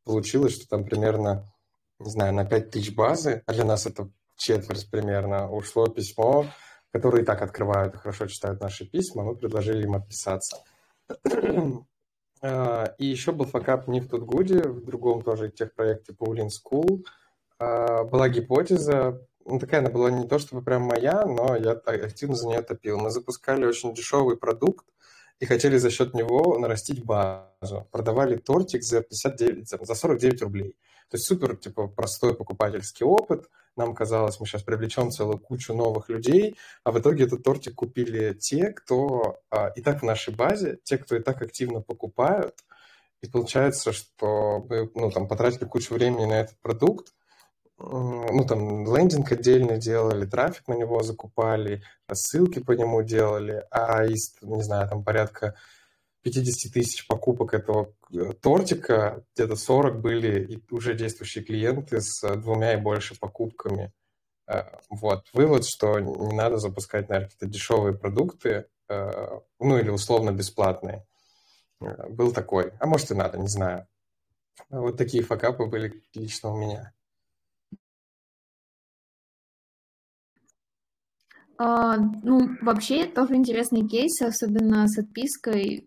получилось, что там примерно, не знаю, на 5 тысяч базы, а для нас это четверть примерно, ушло письмо, которые и так открывают и хорошо читают наши письма, мы предложили им отписаться. <clears throat> А, и еще был факап не в Тутгуде, в другом тоже техпроекте Paulin School. А, была гипотеза, ну, такая она была не то чтобы прям моя, но я активно за нее топил. Мы запускали очень дешевый продукт, и хотели за счет него нарастить базу. Продавали тортик за 59, за 49 рублей. То есть супер, типа, простой покупательский опыт. Нам казалось, мы сейчас привлечем целую кучу новых людей, а в итоге этот тортик купили те, кто а, и так в нашей базе, те, кто и так активно покупают. И получается, что мы ну, там, потратили кучу времени на этот продукт, ну, там, лендинг отдельно делали, трафик на него закупали, ссылки по нему делали, а из, не знаю, там порядка 50 тысяч покупок этого э, тортика, где-то 40 были уже действующие клиенты с двумя и больше покупками. Э, вот. Вывод, что не надо запускать, наверное, какие-то дешевые продукты, э, ну или условно бесплатные. Был такой. А может и надо, не знаю. Вот такие факапы были лично у меня. А, ну, вообще, тоже интересный кейс, особенно с отпиской.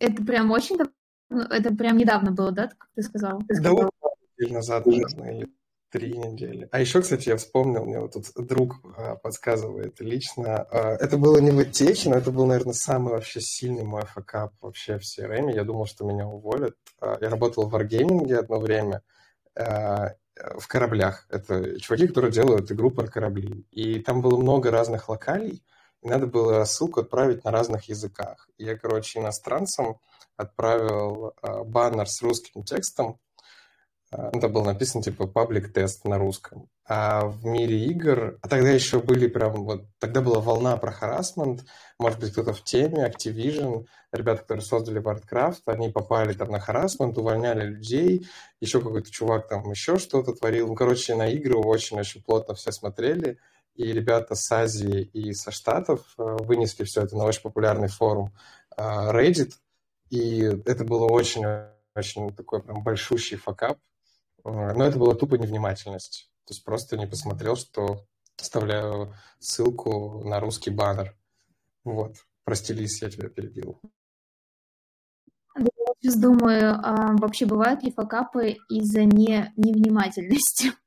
Это прям очень давно, это прям недавно было, да, как ты сказал? Да, вот недель назад, наверное, или три недели. А еще, кстати, я вспомнил, мне вот тут друг а, подсказывает лично. А, это было не в Итехе, но это был, наверное, самый вообще сильный мой факап вообще в CRM. Я думал, что меня уволят. Я работал в Wargaming одно время, в кораблях. Это чуваки, которые делают игру про корабли. И там было много разных локалей, и надо было ссылку отправить на разных языках. Я, короче, иностранцам отправил э, баннер с русским текстом, это был написан типа паблик тест на русском. А в мире игр, а тогда еще были прям вот, тогда была волна про харасмент, может быть, кто-то в теме, Activision, ребята, которые создали Warcraft, они попали там на харасмент, увольняли людей, еще какой-то чувак там еще что-то творил. Ну, короче, на игры очень-очень плотно все смотрели, и ребята с Азии и со Штатов э, вынесли все это на очень популярный форум э, Reddit, и это было очень-очень такой прям большущий факап, но это была тупо невнимательность. То есть просто не посмотрел, что вставляю ссылку на русский баннер. Вот. Прости, Лис, я тебя перебил. Я сейчас думаю, а вообще бывают ли факапы из-за не, невнимательности? <laughs>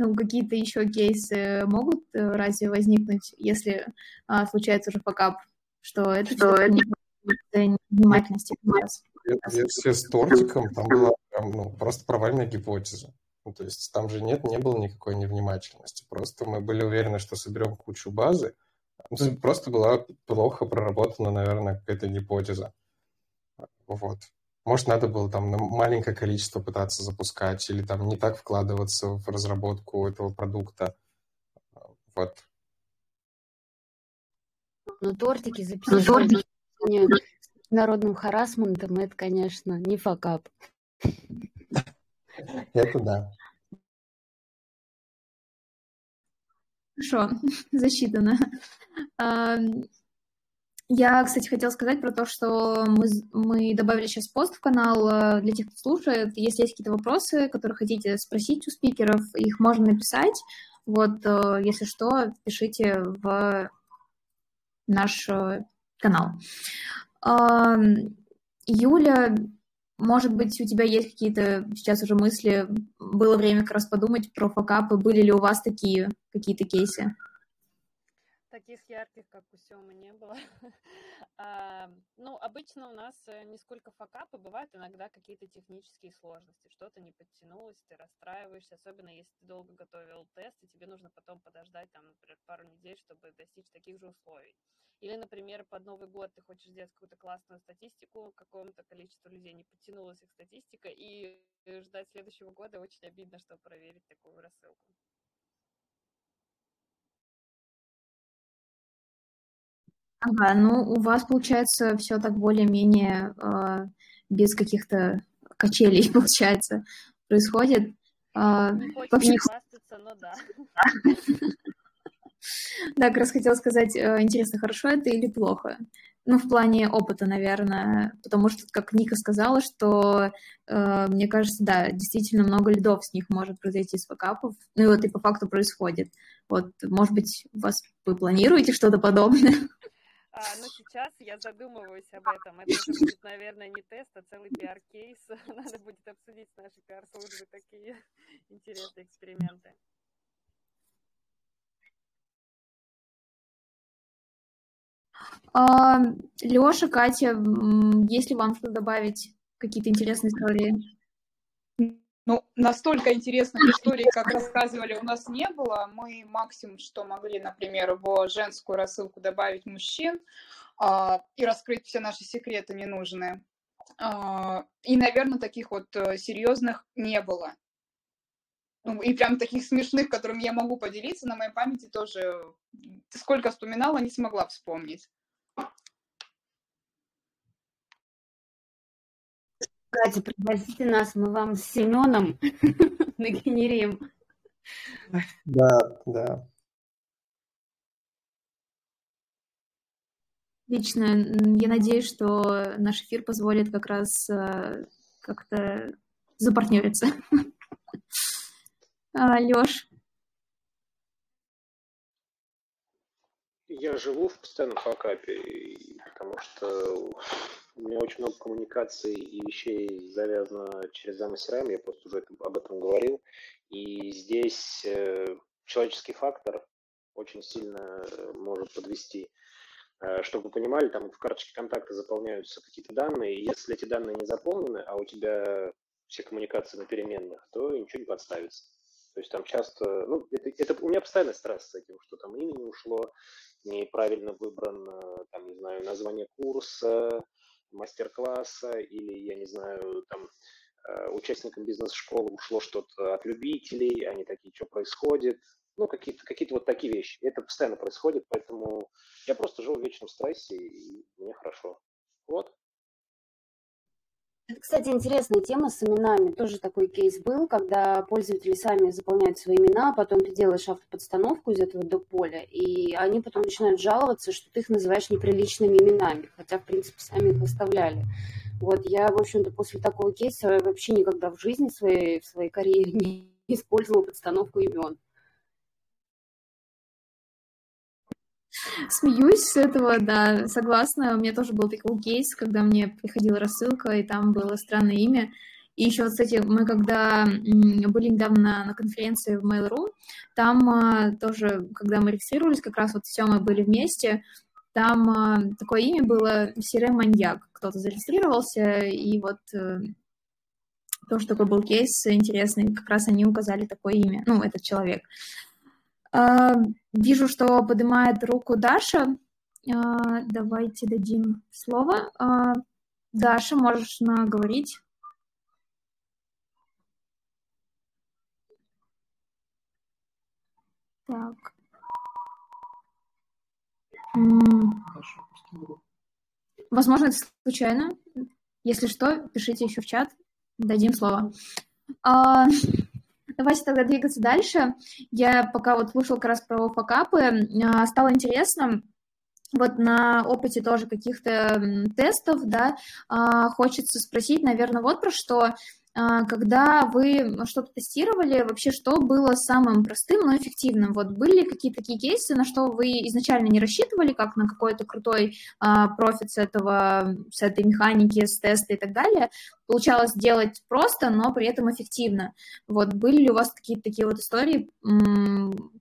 Ну, какие-то еще кейсы могут э, разве возникнуть, если а, случается уже факап, что это что это невнимательности как раз? Если с тортиком, там была ну, просто провальная гипотеза. Ну, то есть там же нет, не было никакой невнимательности. Просто мы были уверены, что соберем кучу базы. Ну, просто была плохо проработана, наверное, какая-то гипотеза. Вот. Может, надо было там маленькое количество пытаться запускать или там не так вкладываться в разработку этого продукта. Вот. Ну, тортики записывать народным харасментом, это, конечно, не факап. <laughs> Это да. Хорошо, <laughs> засчитано. Я, кстати, хотела сказать про то, что мы, мы добавили сейчас пост в канал э, для тех, кто слушает. Если есть какие-то вопросы, которые хотите спросить у спикеров, их можно написать. Вот, э, если что, пишите в наш э, канал. Юля может быть, у тебя есть какие-то сейчас уже мысли, было время как раз подумать про факапы, были ли у вас такие какие-то кейсы? Таких ярких, как у Семы, не было. <laughs> а, ну, обычно у нас э, не сколько факапы, бывают иногда какие-то технические сложности. Что-то не подтянулось, ты расстраиваешься, особенно если ты долго готовил тест, и тебе нужно потом подождать, там, например, пару недель, чтобы достичь таких же условий. Или, например, под Новый год ты хочешь сделать какую-то классную статистику, какому-то количеству людей не подтянулась их статистика, и ждать следующего года очень обидно, чтобы проверить такую рассылку. Ага, ну у вас получается все так более-менее э, без каких-то качелей, <laughs> получается, происходит. Э, не вообще... хвастаться, но да. <laughs> Да, как раз хотела сказать, э, интересно, хорошо это или плохо? Ну, в плане опыта, наверное, потому что, как Ника сказала, что, э, мне кажется, да, действительно много льдов с них может произойти с факапов, ну и вот и по факту происходит. Вот, может быть, у вас вы планируете что-то подобное? <laughs> А, но ну, сейчас я задумываюсь об этом. Это будет, наверное, не тест, а целый пиар-кейс. <laughs> Надо будет обсудить с нашей пиар-службой такие <laughs> интересные эксперименты. А, Леша, Катя, есть ли вам что добавить? Какие-то интересные истории? Ну, настолько интересных историй, как рассказывали, у нас не было. Мы максимум, что могли, например, в женскую рассылку добавить мужчин а, и раскрыть все наши секреты ненужные. А, и, наверное, таких вот э, серьезных не было. Ну, и прям таких смешных, которыми я могу поделиться, на моей памяти тоже сколько вспоминала, не смогла вспомнить. Катя, пригласите нас, мы вам с Семеном <laughs> нагенерим. Да, да. Лично я надеюсь, что наш эфир позволит как раз э, как-то запартнериться. <laughs> А, Лёш? Я живу в постоянном факапе, потому что у меня очень много коммуникаций и вещей завязано через MSRM, я просто уже об этом говорил. И здесь э, человеческий фактор очень сильно э, может подвести. Э, чтобы вы понимали, там в карточке контакта заполняются какие-то данные, и если эти данные не заполнены, а у тебя все коммуникации на переменных, то ничего не подставится. То есть там часто, ну, это, это у меня постоянно стресс с этим, что там имя не ушло, неправильно выбрано, там, не знаю, название курса, мастер-класса, или, я не знаю, там, э, участникам бизнес-школы ушло что-то от любителей, они такие, что происходит, ну, какие-то какие вот такие вещи. Это постоянно происходит, поэтому я просто живу в вечном стрессе, и мне хорошо. Вот. Это, кстати, интересная тема с именами. Тоже такой кейс был, когда пользователи сами заполняют свои имена, а потом ты делаешь автоподстановку из этого до поля, и они потом начинают жаловаться, что ты их называешь неприличными именами, хотя, в принципе, сами их выставляли. Вот я, в общем-то, после такого кейса вообще никогда в жизни своей, в своей карьере <laughs> не использовала подстановку имен. Смеюсь с этого, да, согласна. У меня тоже был такой кейс, когда мне приходила рассылка, и там было странное имя. И еще, кстати, мы когда были недавно на конференции в Mail.ru, там а, тоже, когда мы регистрировались, как раз вот все мы были вместе, там а, такое имя было Сире Маньяк. Кто-то зарегистрировался, и вот э, тоже такой был кейс интересный, как раз они указали такое имя, ну, этот человек. А, вижу, что поднимает руку Даша. А, давайте дадим слово. А, Даша, можешь наговорить. Так. Возможно, это случайно. Если что, пишите еще в чат, дадим слово. Давайте тогда двигаться дальше. Я пока вот слушала как раз про факапы, а, стало интересно, вот на опыте тоже каких-то тестов, да, а, хочется спросить, наверное, вот про что. А, когда вы что-то тестировали, вообще что было самым простым, но эффективным? Вот были какие-то такие кейсы, на что вы изначально не рассчитывали, как на какой-то крутой а, профит с, этого, с этой механики, с теста и так далее, получалось делать просто, но при этом эффективно. Вот были ли у вас какие-то такие вот истории,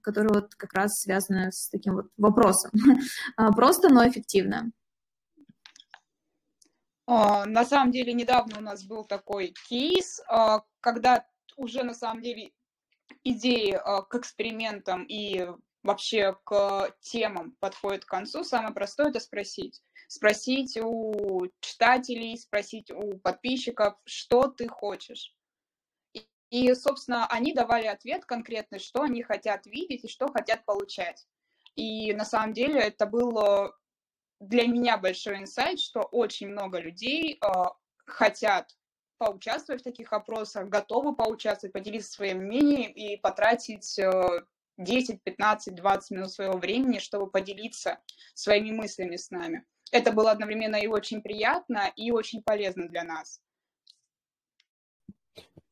которые вот как раз связаны с таким вот вопросом? <laughs> А, просто, но эффективно. А, на самом деле, недавно у нас был такой кейс, а, когда уже на самом деле идеи а, к экспериментам и вообще к темам подходят к концу, самое простое это спросить. Спросить у читателей, спросить у подписчиков, что ты хочешь. И, собственно, они давали ответ конкретный, что они хотят видеть и что хотят получать. И на самом деле это было для меня большой инсайт, что очень много людей э, хотят поучаствовать в таких опросах, готовы поучаствовать, поделиться своим мнением и потратить э, 10, 15, 20 минут своего времени, чтобы поделиться своими мыслями с нами. Это было одновременно и очень приятно, и очень полезно для нас.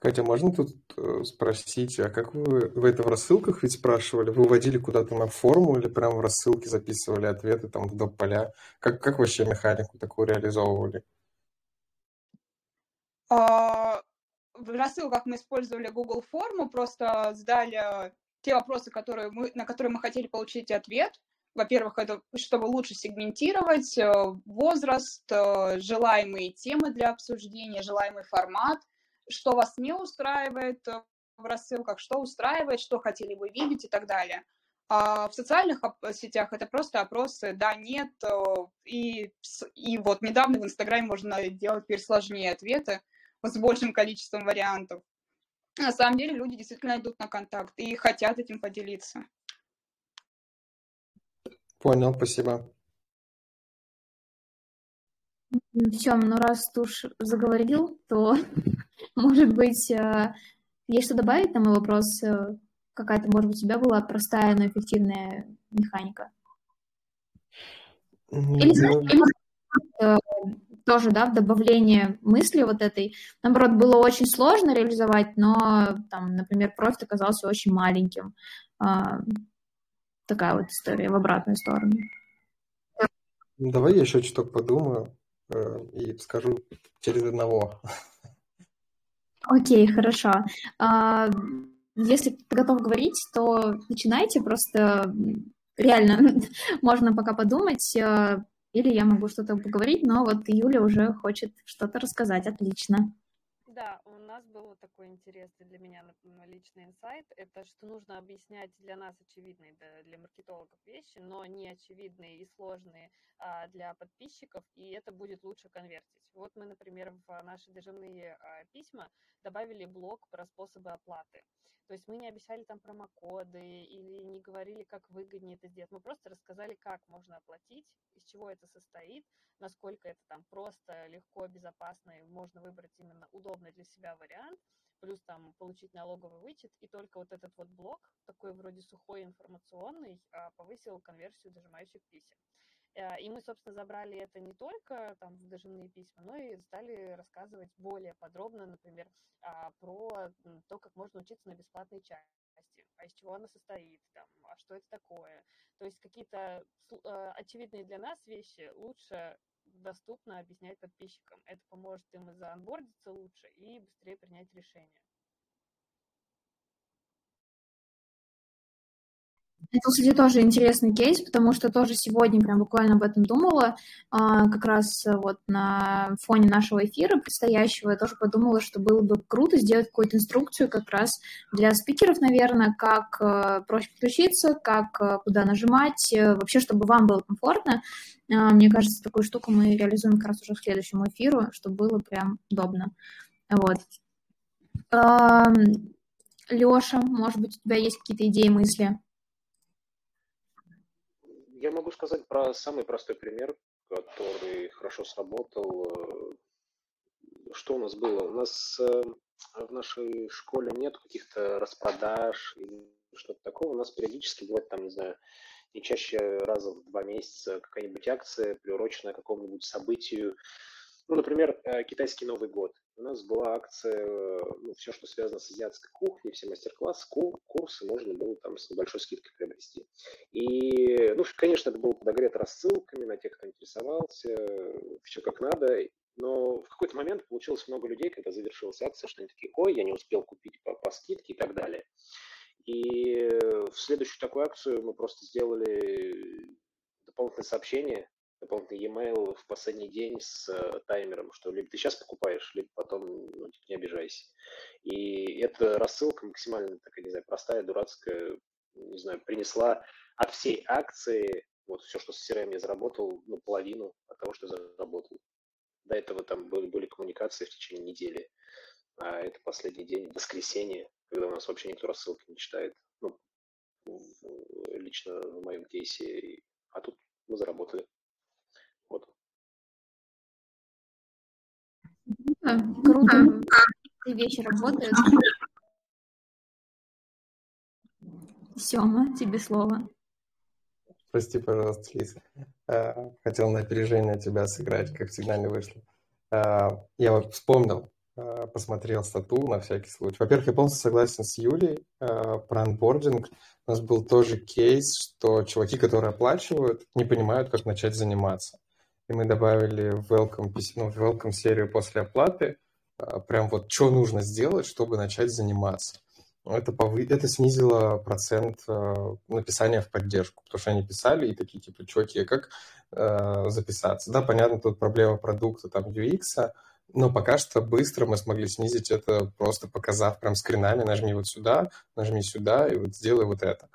Катя, можно тут э, спросить, а как вы, вы это в рассылках ведь спрашивали? Вы уводили куда-то на форму или прямо в рассылке записывали ответы там в доп. поля? Как, как вообще механику такую реализовывали? А, в рассылках мы использовали Google форму, просто сдали те вопросы, которые мы, на которые мы хотели получить ответ. Во-первых, это чтобы лучше сегментировать э, возраст, э, желаемые темы для обсуждения, желаемый формат – что вас не устраивает э, в рассылках, что устраивает, что хотели бы видеть и так далее. А в социальных сетях это просто опросы «да», «нет». Э, и, и вот недавно в Инстаграме можно делать теперь сложнее ответы с большим количеством вариантов. На самом деле люди действительно идут на контакт и хотят этим поделиться. Понял, спасибо. Все, ну раз ты уж заговорил, то <laughs> Может быть, э, есть что добавить на мой вопрос? Э, какая-то, может быть, у тебя была простая, но эффективная механика? Или, или э, тоже, да, в добавлении мысли вот этой, наоборот, было очень сложно реализовать, но, там, например, профит оказался очень маленьким. Такая вот история в обратную сторону. Давай я еще чуток подумаю и скажу через одного. Окей, хорошо. А, если ты готов говорить, то начинайте, просто реально <laughs> можно пока подумать, э, или я могу что-то поговорить, но вот Юля уже хочет что-то рассказать. Отлично. Да, у нас был такой интересный для меня личный инсайт. Это что нужно объяснять для нас очевидные, для маркетологов вещи, но не очевидные и сложные а, для подписчиков, и это будет лучше конвертить. Вот мы, например, в наши дежурные а, письма добавили блок про способы оплаты. То есть мы не обещали там промокоды или не говорили, как выгоднее это сделать. Мы просто рассказали, как можно оплатить, из чего это состоит, насколько это там просто, легко, безопасно, и можно выбрать именно удобный для себя вариант, плюс там получить налоговый вычет. И только вот этот вот блок, такой вроде сухой информационный, а, повысил конверсию дожимающих писем. Э, и мы, собственно, забрали это не только там в дожимные письма, но и стали рассказывать более подробно, например, а, про то, как можно учиться на бесплатной части, а из чего она состоит, там, а что это такое. То есть какие-то э, очевидные для нас вещи лучше доступно объяснять подписчикам. Это поможет им и заонбордиться лучше, и быстрее принять решение. Это, кстати, тоже интересный кейс, потому что тоже сегодня прям буквально об этом думала, а, как раз э, вот на фоне нашего эфира предстоящего, я тоже подумала, что было бы круто сделать какую-то инструкцию как раз для спикеров, наверное, как э, проще подключиться, как э, куда нажимать, вообще, чтобы вам было комфортно. А, мне кажется, такую штуку мы реализуем как раз уже к следующему эфиру, чтобы было прям удобно. Вот. Леша, может быть, у тебя есть какие-то идеи, мысли? Я могу сказать про самый простой пример, который хорошо сработал. Что у нас было? У нас э, в нашей школе нет каких-то распродаж или что-то такого. У нас периодически бывает там, не знаю, не чаще раза в два месяца какая-нибудь акция, приуроченная к какому-нибудь событию, Ну, например, э, китайский Новый год. У нас была акция, ну, все, что связано с азиатской кухней, все мастер-классы, курсы можно было там с небольшой скидкой приобрести. И, ну, конечно, это было подогрето рассылками на тех, кто интересовался, все как надо. Но в какой-то момент получилось много людей, когда завершилась акция, что они такие, ой, я не успел купить по, по скидке и так далее. И в следующую такую акцию мы просто сделали дополнительное сообщение, дополнительный e-mail в последний день с э, таймером, что либо ты сейчас покупаешь, либо потом ну, типа, не обижайся. И эта рассылка максимально такая, не знаю, простая, дурацкая, не знаю, принесла от всей акции, вот все, что с CRM я заработал, ну, половину от того, что заработал. До этого там были, были коммуникации в течение недели, а это последний день, воскресенье, когда у нас вообще никто рассылки не читает. Ну, лично в моем кейсе. А тут мы заработали. Круто. Эти вещи работают. Сема, тебе слово. Прости, пожалуйста, Лиза. Э, хотел на опережение тебя сыграть, как всегда не вышло. Э, я вот вспомнил, э, посмотрел стату на всякий случай. Во-первых, я полностью согласен с Юлей про анбординг. У нас был тоже кейс, что чуваки, которые оплачивают, не понимают, как начать заниматься. И мы добавили в welcome, ну, в welcome серию после оплаты прям вот что нужно сделать, чтобы начать заниматься это, повы... это снизило процент э, написания в поддержку, потому что они писали и такие, типа, чуваки, а как э, записаться? Да, понятно, тут проблема продукта, там, UX, но пока что быстро мы смогли снизить это, просто показав прям скринами, нажми вот сюда, нажми сюда и вот сделай вот это.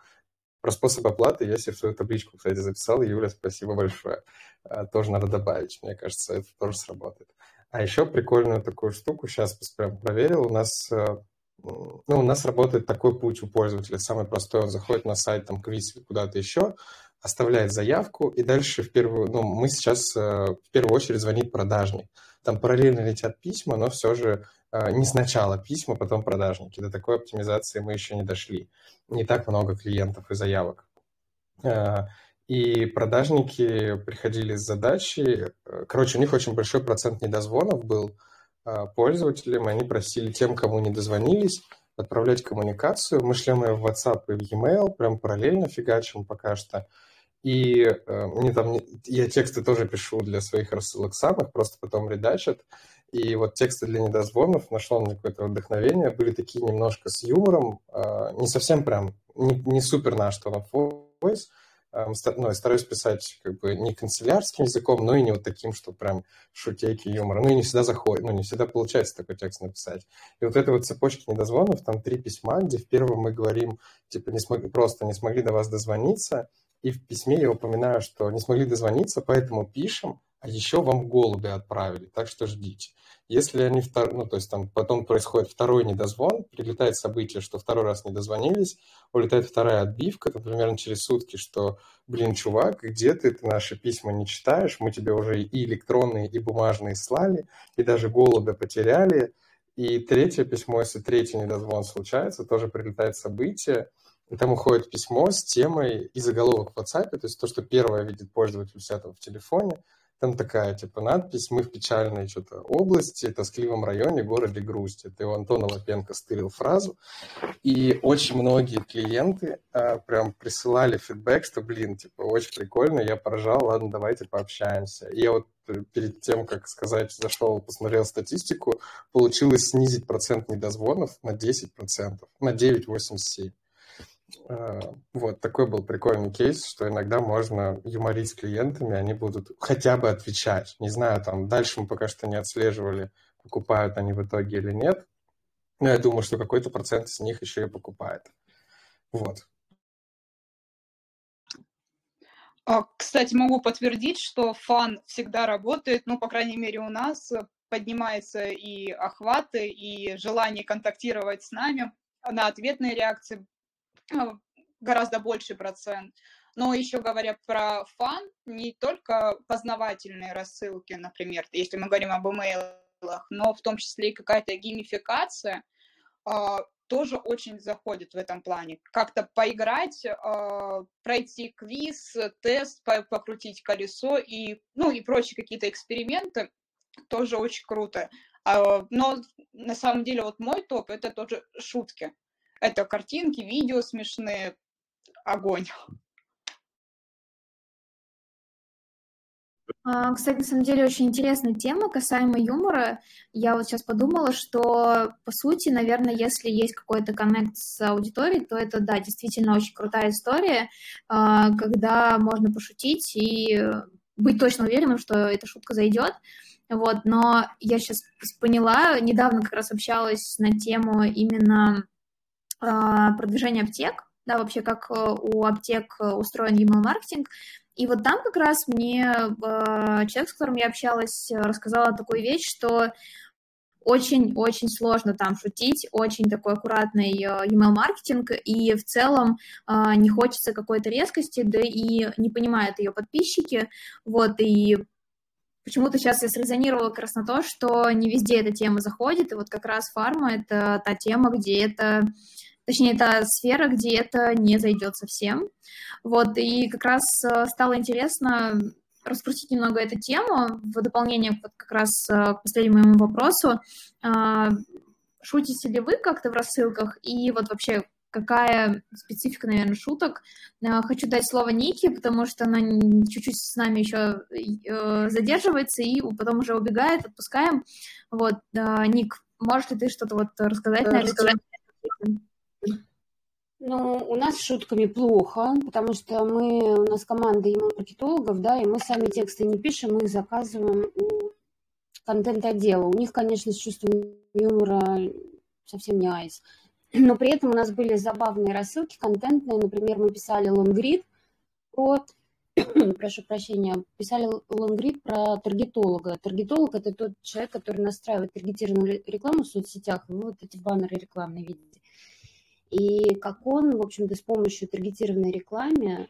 Про способ оплаты я себе в свою табличку, кстати, записал. Юля, спасибо большое. Э, тоже надо добавить, мне кажется, это тоже сработает. А еще прикольную такую штуку сейчас прям проверил. У нас э, ну, у нас работает такой путь у пользователя. Самый простой, он заходит на сайт, там, квиз или куда-то еще, оставляет заявку, и дальше в первую, ну, мы сейчас э, в первую очередь звонит продажник. Там параллельно летят письма, но все же не сначала письма, потом продажники. До такой оптимизации мы еще не дошли. Не так много клиентов и заявок. Э, и продажники приходили с задачей, короче, у них очень большой процент недозвонов был, а, пользователям, они просили тем, кому не дозвонились, отправлять коммуникацию. Мы шлем ее в WhatsApp и в e-mail, прям параллельно фигачим пока что. И э, мне там, я тексты тоже пишу для своих рассылок самых, просто потом редачат. И вот тексты для недозвонов нашло мне какое-то вдохновение, были такие немножко с юмором, э, не совсем прям, не, не супер наш of voice, ну, я стараюсь писать как бы не канцелярским языком, но и не вот таким, что прям шутейки юмора. Ну и не всегда заходит, ну не всегда получается такой текст написать. И вот этой вот цепочки недозвонов, там три письма, где в первом мы говорим, типа, не смогли, просто не смогли до вас дозвониться, и в письме я упоминаю, что не смогли дозвониться, поэтому пишем, а еще вам голуби отправили, так что ждите. Если они втор... ну, то есть там потом происходит второй недозвон, прилетает событие, что второй раз не дозвонились, улетает вторая отбивка, это примерно через сутки, что, блин, чувак, где ты, ты наши письма не читаешь, мы тебе уже и электронные, и бумажные слали, и даже голубя потеряли. И третье письмо, если третий недозвон случается, тоже прилетает событие, и там уходит письмо с темой и заголовок в WhatsApp, то есть то, что первое видит пользователь у себя там в телефоне, там такая, типа, надпись «Мы в печальной что-то области, тоскливом районе, городе грусть». Это у Антона Лапенко стырил фразу. И очень многие клиенты а, прям присылали фидбэк, что, блин, типа, очень прикольно, я поражал, ладно, давайте пообщаемся. И я вот перед тем, как сказать, зашел, посмотрел статистику, получилось снизить процент недозвонов на 10%, на 9,87%. А, вот, такой был прикольный кейс, что иногда можно юморить с клиентами, они будут хотя бы отвечать. Не знаю, там, дальше мы пока что не отслеживали, покупают они в итоге или нет. Но я думаю, что какой-то процент из них еще и покупает. Вот. А, кстати, могу подтвердить, что фан всегда работает, ну, по крайней мере, у нас поднимается и охваты, и желание контактировать с нами на ответные реакции гораздо больший процент. Но еще говоря про фан, не только познавательные рассылки, например, если мы говорим об имейлах, но в том числе и какая-то геймификация, а, тоже очень заходит в этом плане. Как-то поиграть, а, пройти квиз, тест, покрутить колесо и, ну, и прочие какие-то эксперименты, тоже очень круто. А, но на самом деле вот мой топ это тоже шутки. Это картинки, видео смешные, огонь. А, кстати, на самом деле очень интересная тема касаемо юмора. Я вот сейчас подумала, что, по сути, наверное, если есть какой-то коннект с аудиторией, то это, да, действительно очень крутая история, а, когда можно пошутить и быть точно уверенным, что эта шутка зайдет. Вот, но я сейчас поняла, недавно как раз общалась на тему именно а, продвижения аптек, да, вообще как э, у аптек устроен email маркетинг. И вот там как раз мне э, человек, с которым я общалась, рассказала такую вещь, что очень-очень сложно там шутить, очень такой аккуратный э, email-маркетинг, и в целом э, не хочется какой-то резкости, да и не понимают ее подписчики, вот, и почему-то сейчас я срезонировала как раз на то, что не везде эта тема заходит, и вот как раз фарма — это та тема, где это точнее, это сфера, где это не зайдет совсем. Вот, и как раз э, стало интересно раскрутить немного эту тему в дополнение вот как раз э, к последнему моему вопросу. А, шутите ли вы как-то в рассылках? И вот вообще какая специфика, наверное, шуток. Э, хочу дать слово Нике, потому что она чуть-чуть с нами еще задерживается и потом уже убегает, отпускаем. Вот, Ник, можешь ли ты что-то вот рассказать на эту тему? Ну, у нас с шутками плохо, потому что мы, у нас команда email-маркетологов, да, и мы сами тексты не пишем, мы их заказываем у контент-отдела. У них, конечно, с чувством юмора совсем не айс. Но при этом у нас были забавные рассылки контентные. Например, мы писали лонгрид про, <coughs> прошу прощения, писали лонгрид про таргетолога. Таргетолог – это тот человек, который настраивает таргетированную рекламу в соцсетях. Вы вот эти баннеры рекламные видите и как он, в общем-то, с помощью таргетированной рекламы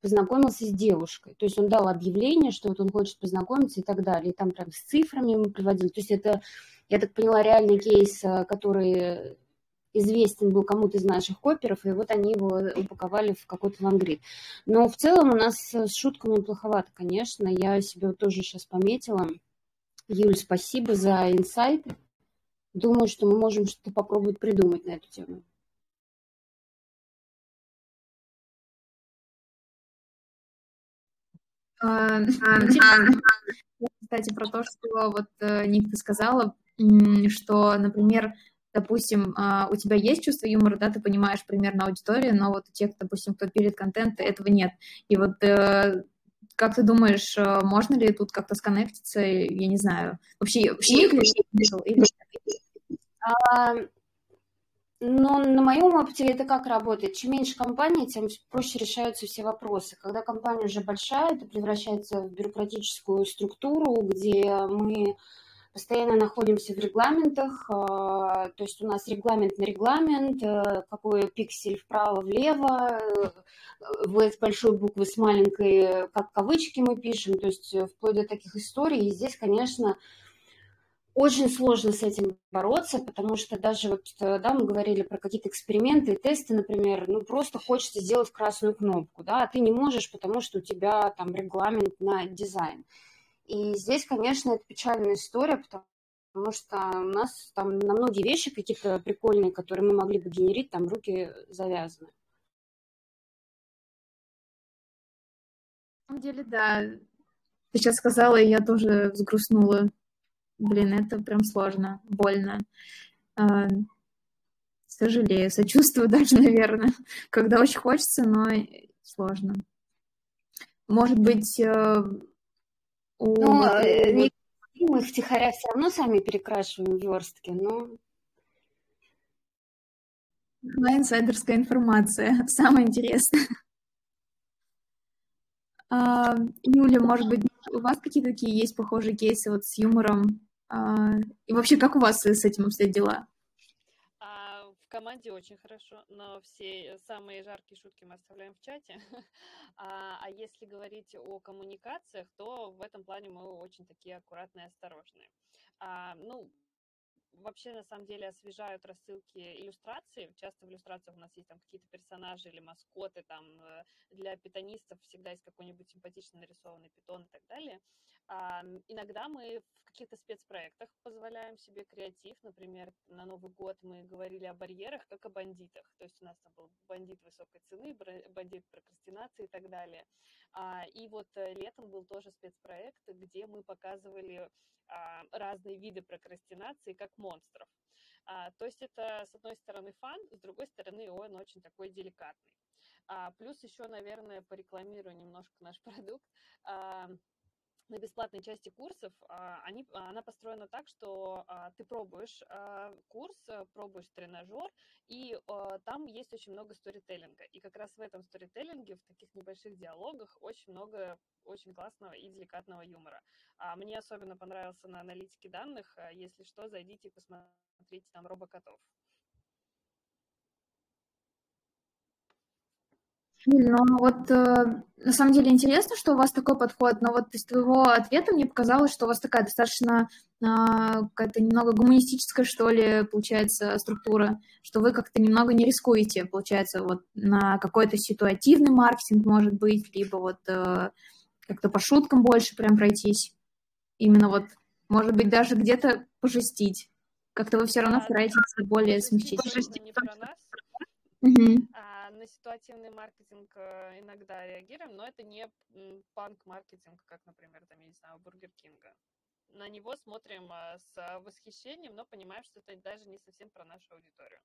познакомился с девушкой. То есть он дал объявление, что вот он хочет познакомиться и так далее. И там прям с цифрами ему приводили. То есть это, я так поняла, реальный кейс, э, который известен был кому-то из наших коперов, и вот они его упаковали в какой-то лангрид. Но в целом у нас с шутками плоховато, конечно. Я себе тоже сейчас пометила. Юль, спасибо за инсайты. Думаю, что мы можем что-то попробовать придумать на эту тему. А, кстати, про то, что вот э, Ник, ты сказала, что, например, допустим, а, у тебя есть чувство юмора, да, ты понимаешь примерно аудиторию, но вот у тех, допустим, кто пилит контент, этого нет. И вот э, как ты думаешь, э, можно ли тут как-то сконнектиться, я не знаю, вообще, вообще а, но на моем опыте это как работает? Чем меньше компаний, тем проще решаются все вопросы. Когда компания уже большая, это превращается в бюрократическую структуру, где мы постоянно находимся в регламентах, а, то есть у нас регламент на регламент, э, какой пиксель вправо-влево, э, в большой буквы с маленькой, как кавычки мы пишем, то есть э, вплоть до таких историй. И здесь, конечно, очень сложно с этим бороться, потому что даже вот, да, мы говорили про какие-то эксперименты тесты, например, ну, просто хочется сделать красную кнопку, да, а ты не можешь, потому что у тебя там регламент на дизайн. И здесь, конечно, это печальная история, потому что у нас там на многие вещи какие-то прикольные, которые мы могли бы генерить, там руки завязаны. На самом деле, да. Ты сейчас сказала, и я тоже взгрустнула Блин, это прям сложно, больно. А, сожалею, сочувствую <laughs> даже, наверное, когда очень хочется, но сложно. Может быть, э, у... Ну, э, не, мы втихаря все равно сами перекрашиваем верстки, но... Ну, инсайдерская информация, <laughs> самое интересное. А, Юля, может быть, у вас какие-то такие есть похожие кейсы вот с юмором? А, и вообще, как у вас с этим обстоят дела? Команде очень хорошо, но все самые жаркие шутки мы оставляем в чате. <laughs> А, а если говорить о коммуникациях, то в этом плане мы очень такие аккуратные осторожные. А, ну, вообще, на самом деле, освежают рассылки иллюстрации. Часто в иллюстрациях у нас есть там какие-то персонажи или маскоты, там э, для питонистов всегда есть какой-нибудь симпатично нарисованный питон и так далее. Иногда мы в каких-то спецпроектах позволяем себе креатив. Например, на Новый год мы говорили о барьерах, как о бандитах. То есть у нас там был бандит высокой цены, бандит прокрастинации и так далее. А, и вот э, летом был тоже спецпроект, где мы показывали а, разные виды прокрастинации как монстров. А, то есть это, с одной стороны, фан, с другой стороны, он очень такой деликатный. Плюс еще, наверное, порекламирую немножко наш <laughs> продукт. А, на бесплатной части курсов а, они, она построена так, что а, ты пробуешь а, курс, пробуешь тренажер, и там есть очень много сторителлинга. И как раз в этом сторителлинге, в таких небольших диалогах очень много очень классного и деликатного юмора. Мне особенно понравился на аналитике данных. Если что, зайдите и посмотрите там робокотов. Но вот э, на самом деле интересно, что у вас такой подход, но вот из твоего ответа мне показалось, что у вас такая достаточно э, какая-то немного гуманистическая, что ли, получается, структура, что вы как-то немного не рискуете, получается, вот на какой-то ситуативный маркетинг, может быть, либо вот э, как-то по шуткам больше прям пройтись. Именно вот, может быть, даже где-то пожестить. Как-то вы все равно стараетесь более смягчить. Не про нас. Угу на ситуативный маркетинг э, иногда реагируем, но это не панк-маркетинг, как, например, там, я не знаю, Бургер Кинга. На него смотрим э, с восхищением, но понимаем, что это даже не совсем про нашу аудиторию.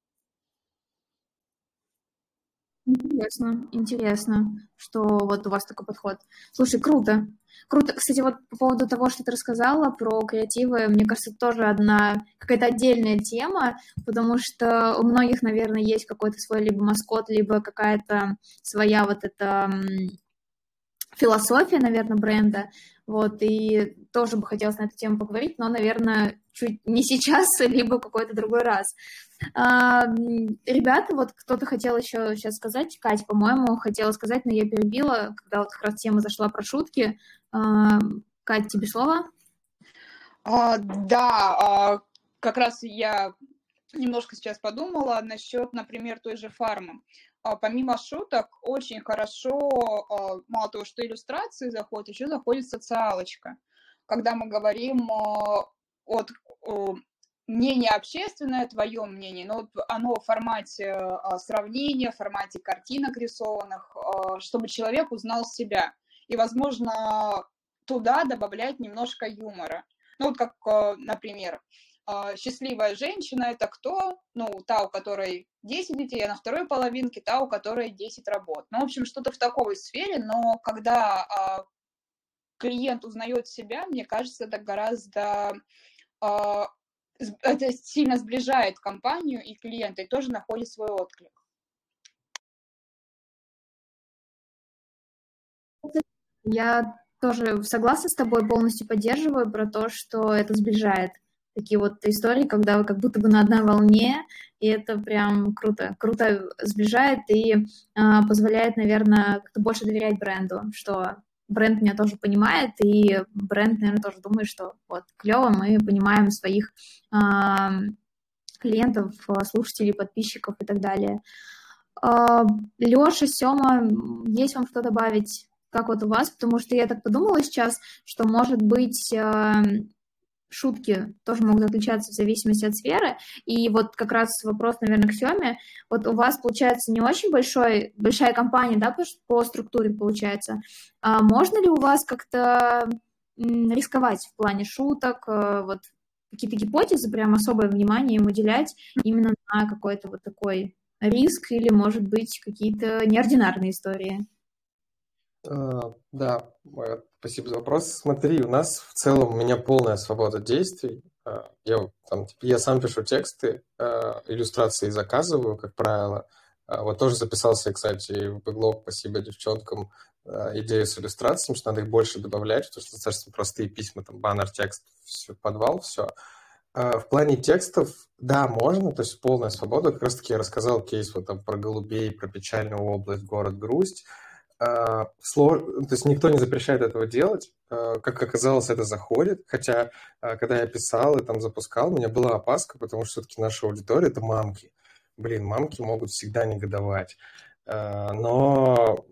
Интересно, интересно, что вот у вас такой подход. Слушай, круто. Круто. Кстати, вот по поводу того, что ты рассказала про креативы, мне кажется, тоже одна какая-то отдельная тема, потому что у многих, наверное, есть какой-то свой либо маскот, либо какая-то своя вот эта философия, наверное, бренда. Вот, и тоже бы хотелось на эту тему поговорить, но, наверное, чуть не сейчас, <laughs> либо какой-то другой раз. А, ребята, вот кто-то хотел еще сейчас сказать, Кать, по-моему, хотела сказать, но я перебила, когда вот как раз тема зашла про шутки. А, Кать, тебе слово? А, да, а, как раз я немножко сейчас подумала насчет, например, той же фармы. А, помимо шуток, очень хорошо, а, мало того, что иллюстрации заходят, еще заходит социалочка. Когда мы говорим от мнение общественное, твое мнение, но оно в формате а, сравнения, в формате картинок рисованных, чтобы человек узнал себя. И, возможно, туда добавлять немножко юмора. Ну, вот как, например, а, счастливая женщина это кто? Ну, та, у которой 10 детей, а на второй половинке та, у которой 10 работ. Ну, в общем, что-то в такой сфере, но когда а, клиент узнает себя, мне кажется, это гораздо а, <laughs> это сильно сближает компанию и клиента, и тоже находит свой отклик. Я тоже согласна с тобой, полностью поддерживаю про то, что это сближает такие вот истории, когда вы как будто бы на одной волне, и это прям круто, круто сближает и э, позволяет, наверное, как-то больше доверять бренду, что бренд меня тоже понимает, и бренд, наверное, тоже думает, что вот клево, мы понимаем своих э, клиентов, слушателей, подписчиков и так далее. Э, Леша, Сема, есть вам что добавить? Как вот у вас? Потому что я так подумала сейчас, что, может быть, шутки тоже могут отличаться в зависимости от сферы. И вот как раз вопрос, наверное, к Семе. Вот у вас, получается, не очень большой, большая компания, да, по, по структуре получается. А можно ли у вас как-то рисковать в плане шуток, э, вот какие-то гипотезы, прям особое внимание им уделять именно на какой-то вот такой риск или, может быть, какие-то неординарные истории? А, да, спасибо за вопрос. Смотри, у нас в целом у меня полная свобода действий. А, я, там, типа, я сам пишу тексты, а, иллюстрации заказываю, как правило. Вот тоже записался, кстати, в блог, спасибо девчонкам, идею с иллюстрациями, что надо их больше добавлять, потому что достаточно простые письма, там, баннер, текст, все, подвал, все. В плане текстов, да, можно, то есть полная свобода. Как раз таки я рассказал кейс вот там про голубей, про печальную область, город грусть. А, то есть никто не запрещает этого делать. А, как оказалось, это заходит. Хотя, а, когда я писал и там запускал, у меня была опаска, потому что все-таки наша аудитория – это мамки. Блин, мамки могут всегда негодовать. Но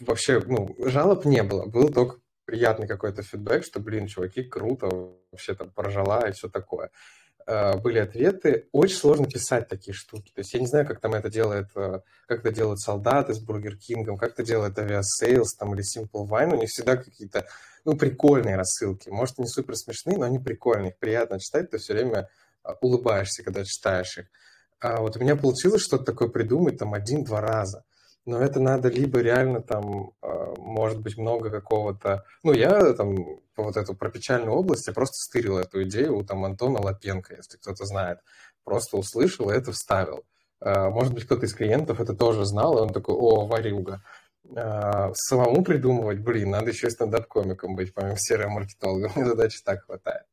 вообще, ну, жалоб не было. Был только приятный какой-то фидбэк, что, блин, чуваки, круто, вообще там поржала и все такое. Э, были ответы. Очень сложно писать такие штуки. То есть я не знаю, как там это делает, э, как это делают солдаты с Бургер Кингом, как это делает Aviasales там или Simple Wine. У них всегда какие-то, ну, прикольные рассылки. Может, не супер смешные, но они прикольные. Их приятно читать, ты все время э, улыбаешься, когда читаешь их. А вот у меня получилось что-то такое придумать там один-два раза но это надо либо реально там, а, может быть, много какого-то... Ну, я там вот эту про печальную область, я просто стырил эту идею у там Антона Лапенко, если кто-то знает. Просто услышал и это вставил. А, может быть, кто-то из клиентов это тоже знал, и он такой, о, варюга. А, самому придумывать, блин, надо еще стендап-комиком быть, помимо серого маркетолога, <laughs> мне задачи так хватает.